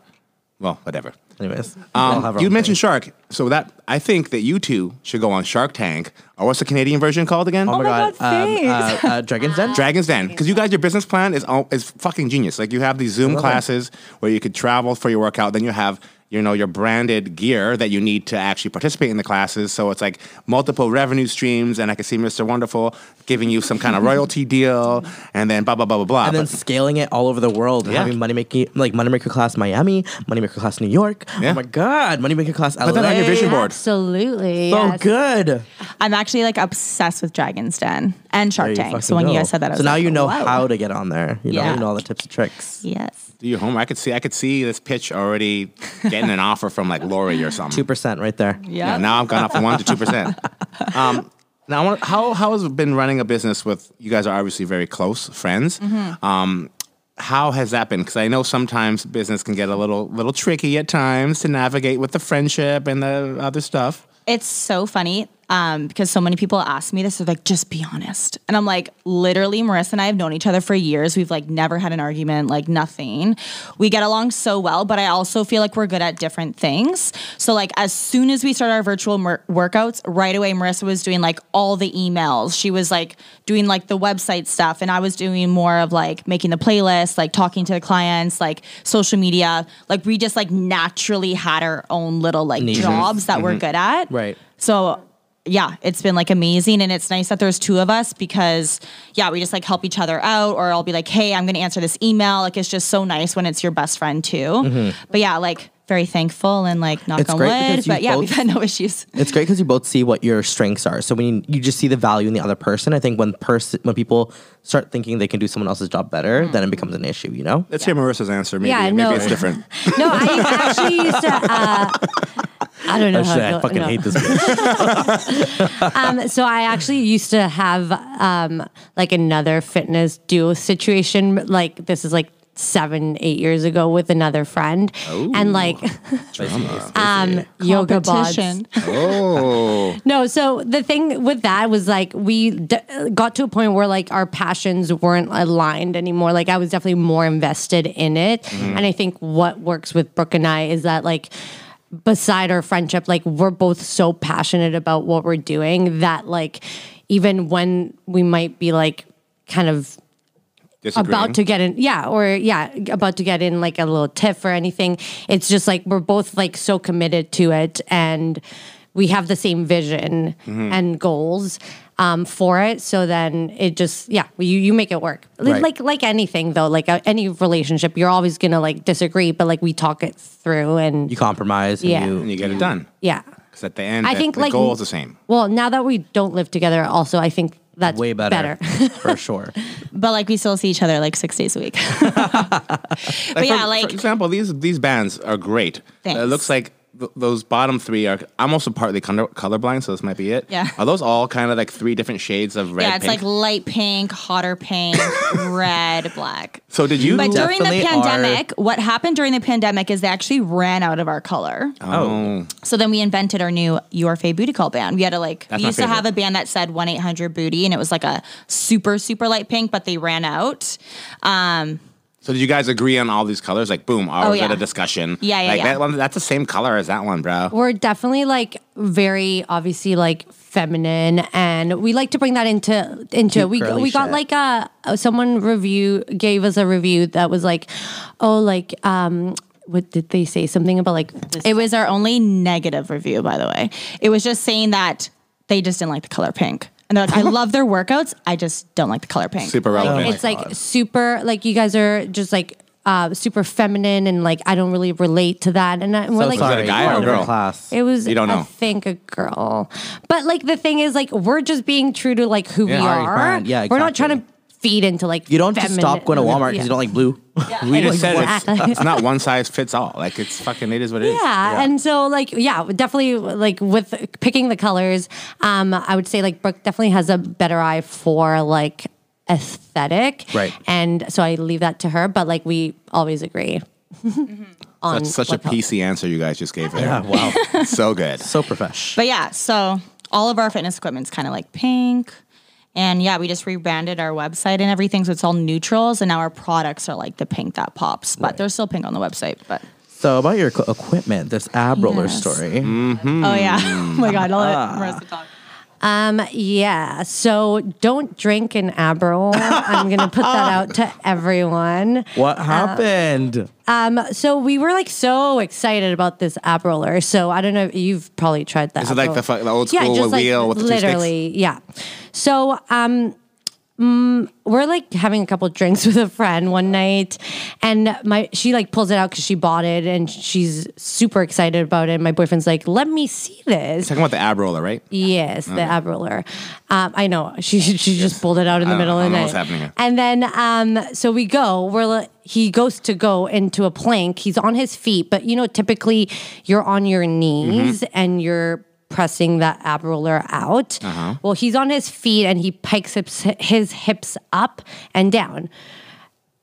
Well, whatever. Anyways, Um, you own mentioned Shark, so that I think that you two should go on Shark Tank, or what's the Canadian version called again? thing. Oh my my god, God, um, thanks. uh, uh, Dragon's Den. Dragon's Den, because you guys, your business plan is all, is fucking genius. Like you have these Zoom love it. classes where you could travel for your workout, then you have you know your branded gear that you need to actually participate in the classes. So it's like multiple revenue streams, and I can see Mr. Wonderful giving you some kind of royalty deal, and then blah blah blah blah blah. and then But- scaling it all over the world and Yeah. having money making like money maker class Miami, money maker class New York. Oh yeah. Oh my god, money maker class LA. that on your vision board. Absolutely. So yes. good. I'm actually like obsessed with Dragon's Den and Shark Tank. So fucking when you guys said that, I was so now like, you know wow. how to get on there. You know, Yeah. you know all the tips and tricks. Yes. do your homework. I could see I could see this pitch already getting an offer from like Lori or something. Two percent right there. Yeah. Yeah, now I've gone up from one to two percent. Um, now, I want, how how has it been running a business with you guys are obviously very close friends. Mm-hmm. Um, how has that been? Because I know sometimes business can get a little little tricky at times to navigate with the friendship and the other stuff. It's so funny um, because so many people ask me this. They're like, just be honest. And I'm like, literally, Marissa and I have known each other for years. We've like never had an argument, like nothing. We get along so well, but I also feel like we're good at different things. So, like, as soon as we started our virtual mer- workouts, right away, Marissa was doing like all the emails. She was like doing like the website stuff. And I was doing more of like making the playlist, like talking to the clients, like social media. Like, we just like naturally had our own little like jobs that we're good at. Right. So yeah, it's been like amazing and it's nice that there's two of us because yeah, we just like help each other out or I'll be like, "Hey, I'm going to answer this email." Like it's just so nice when it's your best friend too. Mm-hmm. But yeah, like very thankful and like knock It's on great wood, but yeah, both- we've had no issues. It's great because you both see what your strengths are. So when you, you just see the value in the other person, I think when person when people start thinking they can do someone else's job better, then it becomes an issue. You know. Let's hear Marissa's answer. Maybe, Yeah, maybe no. it's different. No, I actually used to. Uh, I don't know. Actually, to I go- fucking no. hate this. Bitch. Um, so I actually used to have um, like another fitness duo situation. Like this is like seven, eight years ago with another friend, and like um, yoga bods. Competition. oh, No, so the thing with that was like we d- got to a point where like our passions weren't aligned anymore. Like I was definitely more invested in it, and I think what works with Brooke and I is that like beside our friendship, like we're both so passionate about what we're doing that like even when we might be like kind of disagreeing. about to get in yeah or yeah about to get in like a little tiff or anything it's just like we're both like so committed to it and we have the same vision Mm-hmm. and goals um, for it so then it just yeah you, you make it work Right. like like anything though like uh, any relationship you're always gonna like disagree but like we talk it through and You compromise. And Yeah. You, and you get it done. yeah Because at the end, I the, think, the like- goal is the same. well now that we don't live together also i think that's way better, for sure. But like we still see each other like 6 days a week. but Like, yeah, for, like for example, these these bands are great. Thanks. It looks like th- those bottom three are. I'm also partly color colorblind, so this might be it. Yeah. Are those all kind of like three different shades of red? yeah, it's pink? like light pink, hotter pink, red, black. So did you? But during the definitely are- pandemic, what happened during the pandemic is they actually ran out of our color. oh, So then we invented our new Your Fave Booty Call band. We had to like That's we my used to have a band that said one eight hundred booty, and it was like a super super light pink, but they ran out. Um, so did you guys agree on all these colors? Like, boom, I was yeah. at a discussion. Yeah, yeah, Like yeah. that one. That's the same color as that one, bro. We're definitely like very obviously like feminine, and we like to bring that into into. Cute We curly we got like a someone review gave us a review that was like, oh like um. What did they say? Something about like this it was our only negative review, by the way. It was just saying that they just didn't like the color pink, and they're like, I love their workouts, I just don't like the color pink. Super relevant. it's like super like you guys are just like uh super feminine and like I don't really relate to that and, I, and we're So like Was it a guy or a "Oh, girl? Class. It was You don't I know. think a girl. But like the thing is like we're just being true to like who Yeah. we are. brand. Yeah, We're not trying to feed into like You don't just stop going to Walmart because Yeah. you don't like blue. we just said it's, Exactly. it's not one size fits all. Like it's fucking. It is what it is. Yeah, and so like yeah, definitely like with picking the colors, um, I would say like Brooke definitely has a better eye for like aesthetic, Right. And so I leave that to her, but like we always agree. on That's such a what color. PC answer you guys just gave there. Yeah, wow. so good. so profesh. But yeah, so all of our fitness equipment's kind of like pink. And yeah, we just rebranded our website and everything. So it's all neutrals. And now our products are like the pink that pops. But they're still pink on the website. But So about your equipment, this ab roller Yes. story. Mm-hmm. oh, yeah. oh my God. I'll let ah. Marissa talk. Um, yeah. So don't drink an ab roll. I'm gonna put that out to everyone. What happened? Um, so we were like so excited about this ab roller. So I don't know. You've probably tried that. Is it like the, the old school just like wheel with the two sticks? literally, yeah. So um, mm, we're like having a couple drinks with a friend one night, and my she like pulls it out because she bought it and she's super excited about it. and My boyfriend's like, "Let me see this." Talking about the ab roller, right? Yes, the ab roller. Um, I know she she just pulled it out in the middle of the night. what's happening here. And then um, so we go. We're li- he goes to go into a plank. He's on his feet, but you know typically you're on your knees Mm-hmm. and you're pressing that ab roller out. Uh-huh. Well, he's on his feet and he pikes hips, his hips up and down.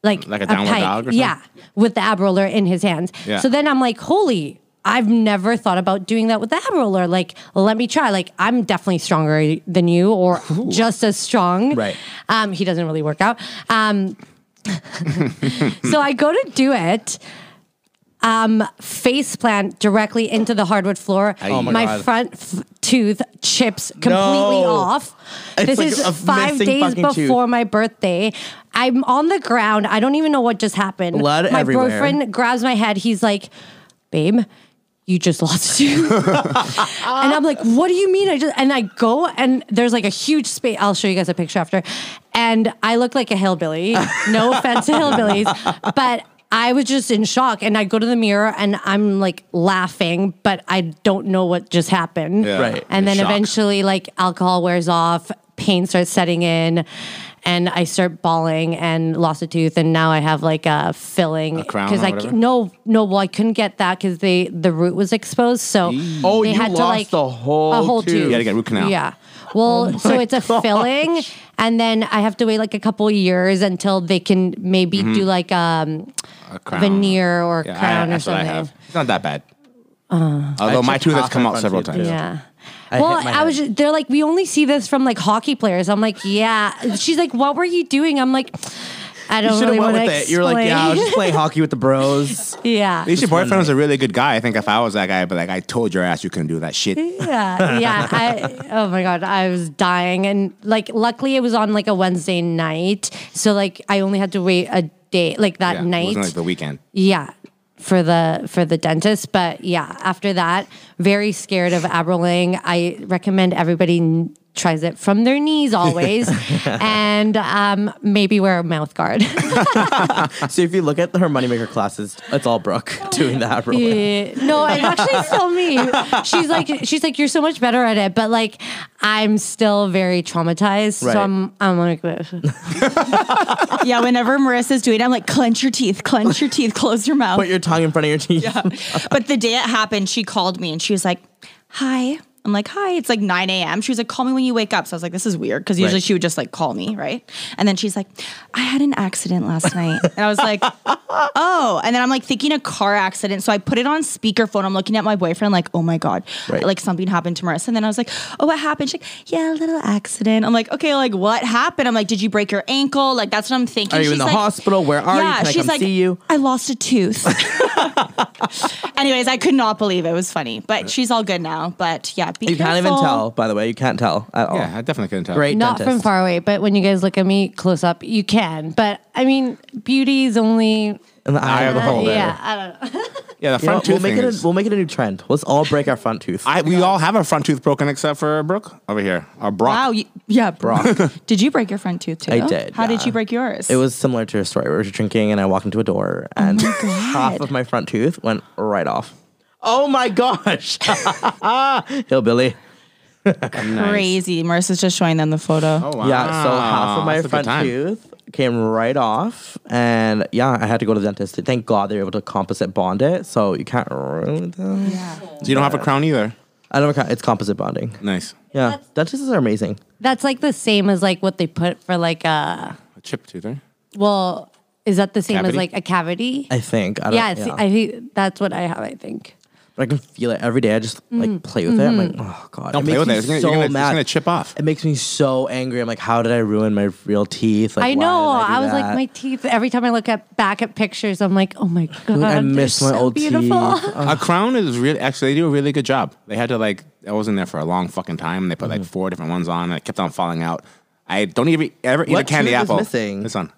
Like, Like a downward pike. dog or something? Yeah, with the ab roller in his hands. Yeah. So then I'm like, holy, I've never thought about doing that with the ab roller. Like, let me try. Like, I'm definitely stronger than you or just as strong. Right. Um, he doesn't really work out. Um, so I go to do it. Um, face plant directly into the hardwood floor. Oh my my front f- tooth chips completely No. off. It's this like is a five missing days fucking tooth. before my birthday. I'm on the ground. I don't even know what just happened. Blood my everywhere. boyfriend grabs my head. He's like, "Babe, you just lost tooth." and I'm like, "What do you mean?" I just and I go and there's like a huge space. I'll show you guys a picture after. And I look like a hillbilly. No offense to hillbillies, but I was just in shock. And I go to the mirror and I'm like laughing, but I don't know what just happened. Yeah. Right. And then Shock. eventually, like alcohol wears off, pain starts setting in, and I start bawling and lost a tooth, and now I have like a filling A crown or I whatever? c- no no well I couldn't get that because they the root was exposed, so Oh, they you had to lost like the whole a whole tooth. tooth. You gotta get root canal. Yeah. Well, Oh so it's a filling, and then I have to wait like a couple years until they can maybe Mm-hmm. do like um, A crown. veneer or Yeah, I- crown or that's what I something. have. It's not that bad. Although my tooth has come out several times. Yeah. I well, I was. Just, they're like, we only see this from like hockey players. I'm like, yeah. She's like, what were you doing? I'm like, I You don't should have really went with it. You were like, yeah, I was just playing hockey with the bros. yeah. At least your boyfriend was a really good guy. I think if I was that guy, I'd be like, I told your ass you couldn't do that shit. yeah, yeah. I, oh my god, I was dying, and like, luckily it was on like a Wednesday night, so like I only had to wait a day, like that Yeah, It night. wasn't like the weekend. Yeah, for the for the dentist. But yeah, after that, very scared of ab rolling. I recommend everybody n- tries it from their knees always, and um, maybe wear a mouth guard. So if you look at her moneymaker classes, it's all Brooke doing that. Real quick. Yeah. No, it's actually still me. She's like, she's like, you're so much better at it, but like, I'm still very traumatized. Right. So I'm, I'm like, yeah, whenever Marissa's doing it, I'm like, clench your teeth, clench your teeth, close your mouth. Put your tongue in front of your teeth. but the day it happened, she called me and she was like, Hi. I'm like, hi, it's like 9 a.m. She was like, call me when you wake up. So I was like, this is weird. Cause usually Right. she would just like call me, right? And then she's like, I had an accident last night. And I was like, oh. And then I'm like thinking a car accident. So I put it on speakerphone. I'm looking at my boyfriend, like, oh my God, Right. like something happened to Marissa. And then I was like, oh, what happened? She's like, yeah, a little accident. I'm like, okay, like what happened? I'm like, did you break your ankle? Like that's what I'm thinking. Are you in the like- hospital? Where are you? Can I she's come like, see you? I lost a tooth. Anyways, I could not believe it. It was funny, but she's all good now. But yeah, be You can't even tell, by the way. You can't tell at all. Yeah, I definitely couldn't tell. Great not dentist. from far away, but when you guys look at me close up, you can. But I mean, beauty is only. In the eye of the Uh, beholder. yeah, I don't know. Yeah, the You know, front we'll tooth make thing it. A, is- we'll make it a new trend. Let's all break our front tooth. I, we all have our front tooth broken except for Brooke over here. Our Brock. Wow. You, yeah, Brock. did you break your front tooth too? I did, How did yeah. you break yours? It was similar to your story. We were drinking, and I walked into a door, and Oh half of my front tooth went right off. Oh my gosh! Hillbilly. crazy. Marissa's just showing them the photo. Oh, wow. Yeah, so half of my That's a good front time. tooth came right off, and yeah, I had to go to the dentist. Thank God they were able to composite bond it, so you can't really tell. So you don't have a crown either. I don't. It's composite bonding. Nice. Yeah, dentists are amazing. That's like the same as like what they put for like a. A chip tooth, right? Well, is that the same Cavity? as like a cavity? I think. I don't, know. yeah, it's, I think that's what I have. I think. But I can feel it every day. I just Mm. like play with it. I'm like, oh god, Don't it play makes with me it. It's gonna, so you're gonna, it's mad. gonna chip off. It makes me so angry. I'm like, how did I ruin my real teeth? Like, I why know. did I, do was like, my teeth. Every time I look at back at pictures, I'm like, oh my god, I they're miss my so old beautiful. teeth. A crown is really actually they do a really good job. They had to like I was in there for a long fucking time. And they put Mm-hmm. like four different ones on and it kept on falling out. I don't even ever eat a What candy tooth is apple. missing? This one.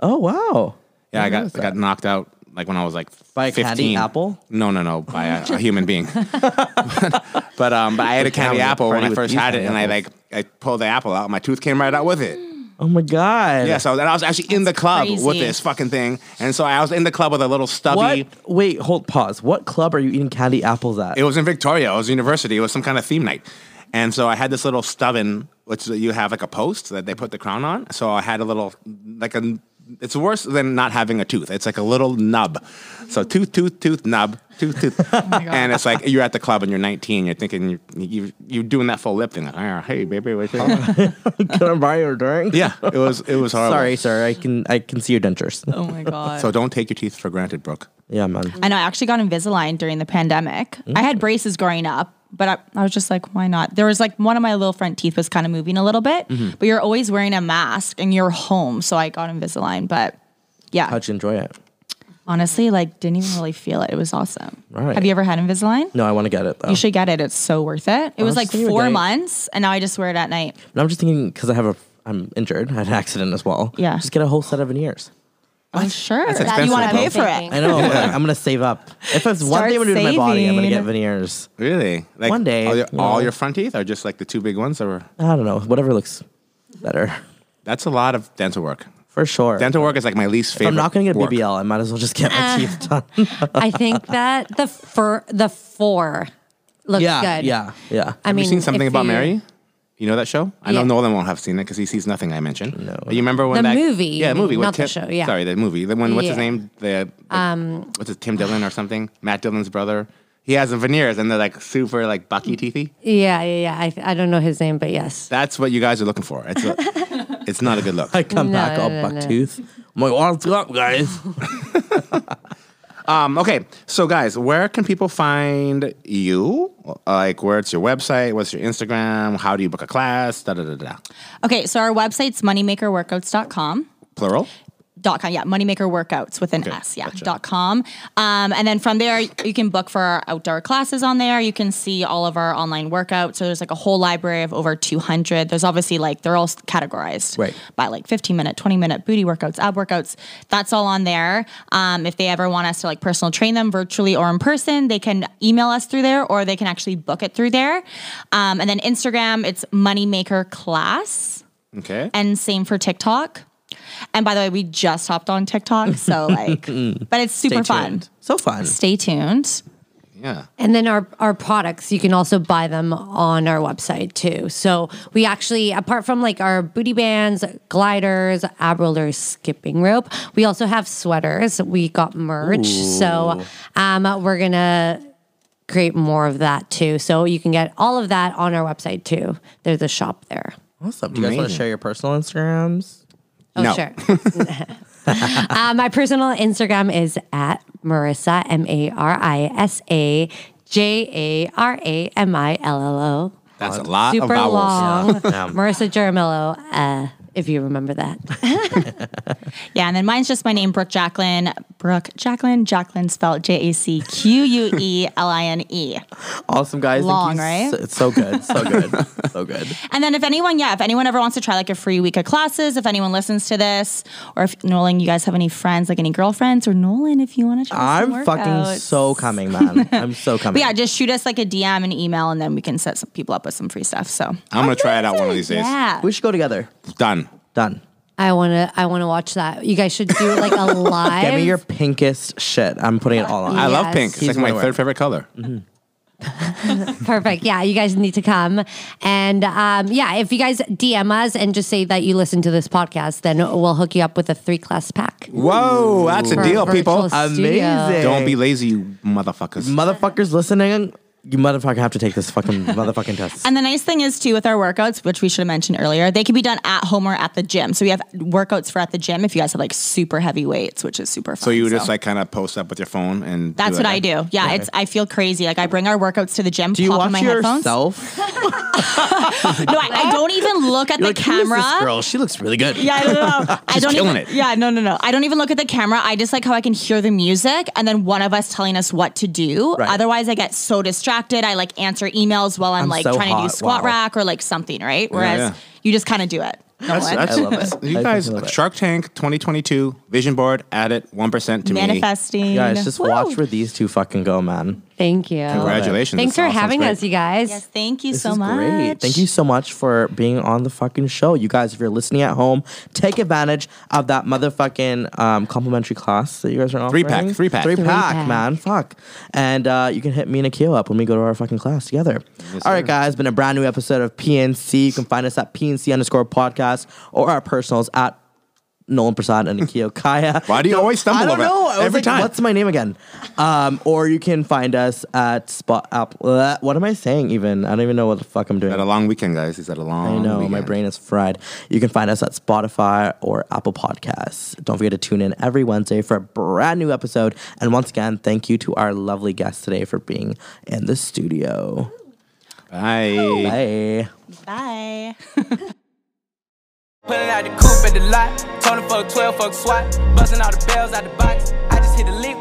Oh wow. Yeah, I got I got knocked out like when I was like By a 15. candy apple? No, no, no, by a, a human being. but um, but I had a candy apple when I first had it, candy and I like. I pulled the apple out. My tooth came right out with it. Oh my god. Yeah, so then I was actually in the club with this fucking thing, and so I was in the club with a little What? stubby. Wait, hold. Pause. What club are you eating candy apples at? It was in Victoria. It was university. It was some kind of theme night. And so I had this little stubbin, which you have like a post that they put the crown on. So I had a little, like a, it's worse than not having a tooth. It's like a little nub. So tooth, tooth, tooth, nub, tooth, tooth. and it's like you're at the club and you're 19. You're thinking you're, you, you're doing that full lip thing. Like, "Ah, hey, baby, what's up?" Can I buy your drink? yeah, it was, it was horrible. Sorry, sir. I can I can see your dentures. Oh my god. So don't take your teeth for granted, Brooke. yeah, man. I know. I actually got Invisalign during the pandemic. I had braces growing up, but I, I was just like, why not? There was like one of my little front teeth was kind of moving a little bit, mm-hmm. but you're always wearing a mask and you're home. So I got Invisalign. But yeah, How'd you enjoy it? honestly, like didn't even really feel it. It was awesome. Right. Have you ever had Invisalign? No, I want to get it though. You should get it. It's so worth it. It was was like four months, and now I just wear it at night. But I'm just thinking because I have a I'm injured. I had an accident as well. Yeah. Just get a whole set of veneers. Oh, sure. That's you want to pay for it? I know. but I'm gonna save up. If it's one Start thing I'm gonna do to my body, I'm gonna get saving. veneers. Really? Like One day, all your, you all know. your front teeth are just like the two big ones, or I don't know. Whatever looks better. that's a lot of dental work. For sure. Dental work is like my least if favorite. I'm not gonna get work. BBL, I might as well just get my eh. teeth done. I think that the fur, the four looks yeah, good. yeah, yeah. I Have mean, you seen something if about you- Mary? You know that show? I know Yeah. Nolan won't have seen it because he sees nothing I mentioned. No. But you remember when The that movie, Yeah, you the movie. mean, with not the Tim- show, yeah. Sorry, the movie. The one. What's his Yeah. name? The um. What's it? Tim Dillon or something? Matt Dillon's brother. He has the veneers and they're like super like bucky teethy. Yeah, yeah, yeah. I, th- I don't know his name, but yes. That's what you guys are looking for. It's a, it's not a good look. I come No, back all no, no, no. bucktooth. I'm like, what's up, guys? Um, okay, so guys, where can people find you? Like, where's your website? What's your Instagram? How do you book a class? Da da da da. Okay, so our website's moneymakerworkouts.com. Plural. Dot com, yeah, Moneymaker Workouts with an S, yeah, dot com. Um, and then from there, you can book for our outdoor classes on there. You can see all of our online workouts. So there's like a whole library of over 200. There's obviously like, they're all categorized Right. by like 15 minute, 20 minute booty workouts, ab workouts. That's all on there. Um, if they ever want us to like personal train them virtually or in person, they can email us through there or they can actually book it through there. Um, and then Instagram, it's Moneymaker Class Okay. and same for TikTok. And by the way, we just hopped on TikTok, so like, but it's super fun. So fun. Stay tuned. yeah. And then our, our products, you can also buy them on our website too. So we actually, apart from like our booty bands, gliders, ab rollers, skipping rope, we also have sweaters. We got merch. So um, we're going to create more of that too. So you can get all of that on our website too. There's a shop there. Awesome. Do you guys want to share your personal Instagrams? Oh, No. sure. uh, my personal Instagram is at Marisa, M A R I S A J A R A M I L L O. That's a lot Super of vowels. long. Yeah. Marisa Jaramillo, uh, if you remember that. Yeah, and then mine's just my name, Brooke Jacqueline. Brooke Jacqueline. Jacqueline spelled J A C Q U E L I N E. Awesome, guys. Thank Long, you right? So, it's so good. So good. so good. And then if anyone, yeah, if anyone ever wants to try like a free week of classes, if anyone listens to this, or if Nolan, you guys have any friends, like any girlfriends, or Nolan, if you want to try some I'm fucking so coming, man. I'm so coming. But yeah, just shoot us like a DM and email, and then we can set some people up with some free stuff. So I'm gonna try it out one of these days. yeah, we should go together. Done. Done. I wanna I wanna watch that. You guys should do like a live. Get me your pinkest shit. I'm putting it all on. I love Yes. pink. It's He's like my gonna wear third favorite color. Perfect. Yeah, you guys need to come. And um, yeah, if you guys DM us and just say that you listen to this podcast, then we'll hook you up with a three class pack. Whoa, that's a for deal, people. virtual studio. Amazing. Don't be lazy, you motherfuckers. Motherfuckers listening, you motherfucker have to take this fucking motherfucking test. And the nice thing is too with our workouts, which we should have mentioned earlier, they can be done at home or at the gym. So we have workouts for at the gym if you guys have like super heavy weights, which is super fun. so you would just like kind of post up with your phone and. That's what it. I do. Yeah, it's I feel crazy. Like I bring our workouts to the gym, Do you pop in watch my headphones. yourself? No, I, I don't even look at You're the like, "Who is camera. This girl, she looks really good. Yeah, no, no, no. I She's don't killing even, it. Yeah, no, no, no. I don't even look at the camera. I just like how I can hear the music and then one of us telling us what to do. Right. Otherwise, I get so distracted. I like answer emails while I'm, I'm like so trying to do squat Wow. rack or like something, right? Whereas yeah. you just kind of do it. That's, that's, I love it. You I guys, fucking love it. Shark Tank 2022 vision board added one percent to me. Manifesting. Guys, just Woo. watch where these two fucking go, man. Thank you. Congratulations. Thanks This for all sounds having great. us, you guys. Yes, thank you This so is much. great. Thank you so much for being on the fucking show. You guys, if you're listening at home, take advantage of that motherfucking um, complimentary class that you guys are offering. Three pack, three pack. Three Three pack, pack. man. Fuck. And uh, you can hit me and Akio up when we go to our fucking class together. All right, guys, been a brand new episode of PNC. You can find us at PNC underscore podcast or our personals at Nolan Prasad and Akio Kaya. Why do you always stumble I don't over it? know. I was Every like, time. What's my name again? Um, or you can find us at Spot App. uh, What am I saying? Even I don't even know what the fuck I'm doing. Had a long weekend, guys. He's had a long. I know my brain is fried. You can find us at Spotify or Apple Podcasts. Don't forget to tune in every Wednesday for a brand new episode. And once again, thank you to our lovely guest today for being in the studio. Bye. Bye. Bye. Pulling out the coupe at the lot, told him fuck 12, fuck SWAT, busting all the bells out the box. I just hit the lick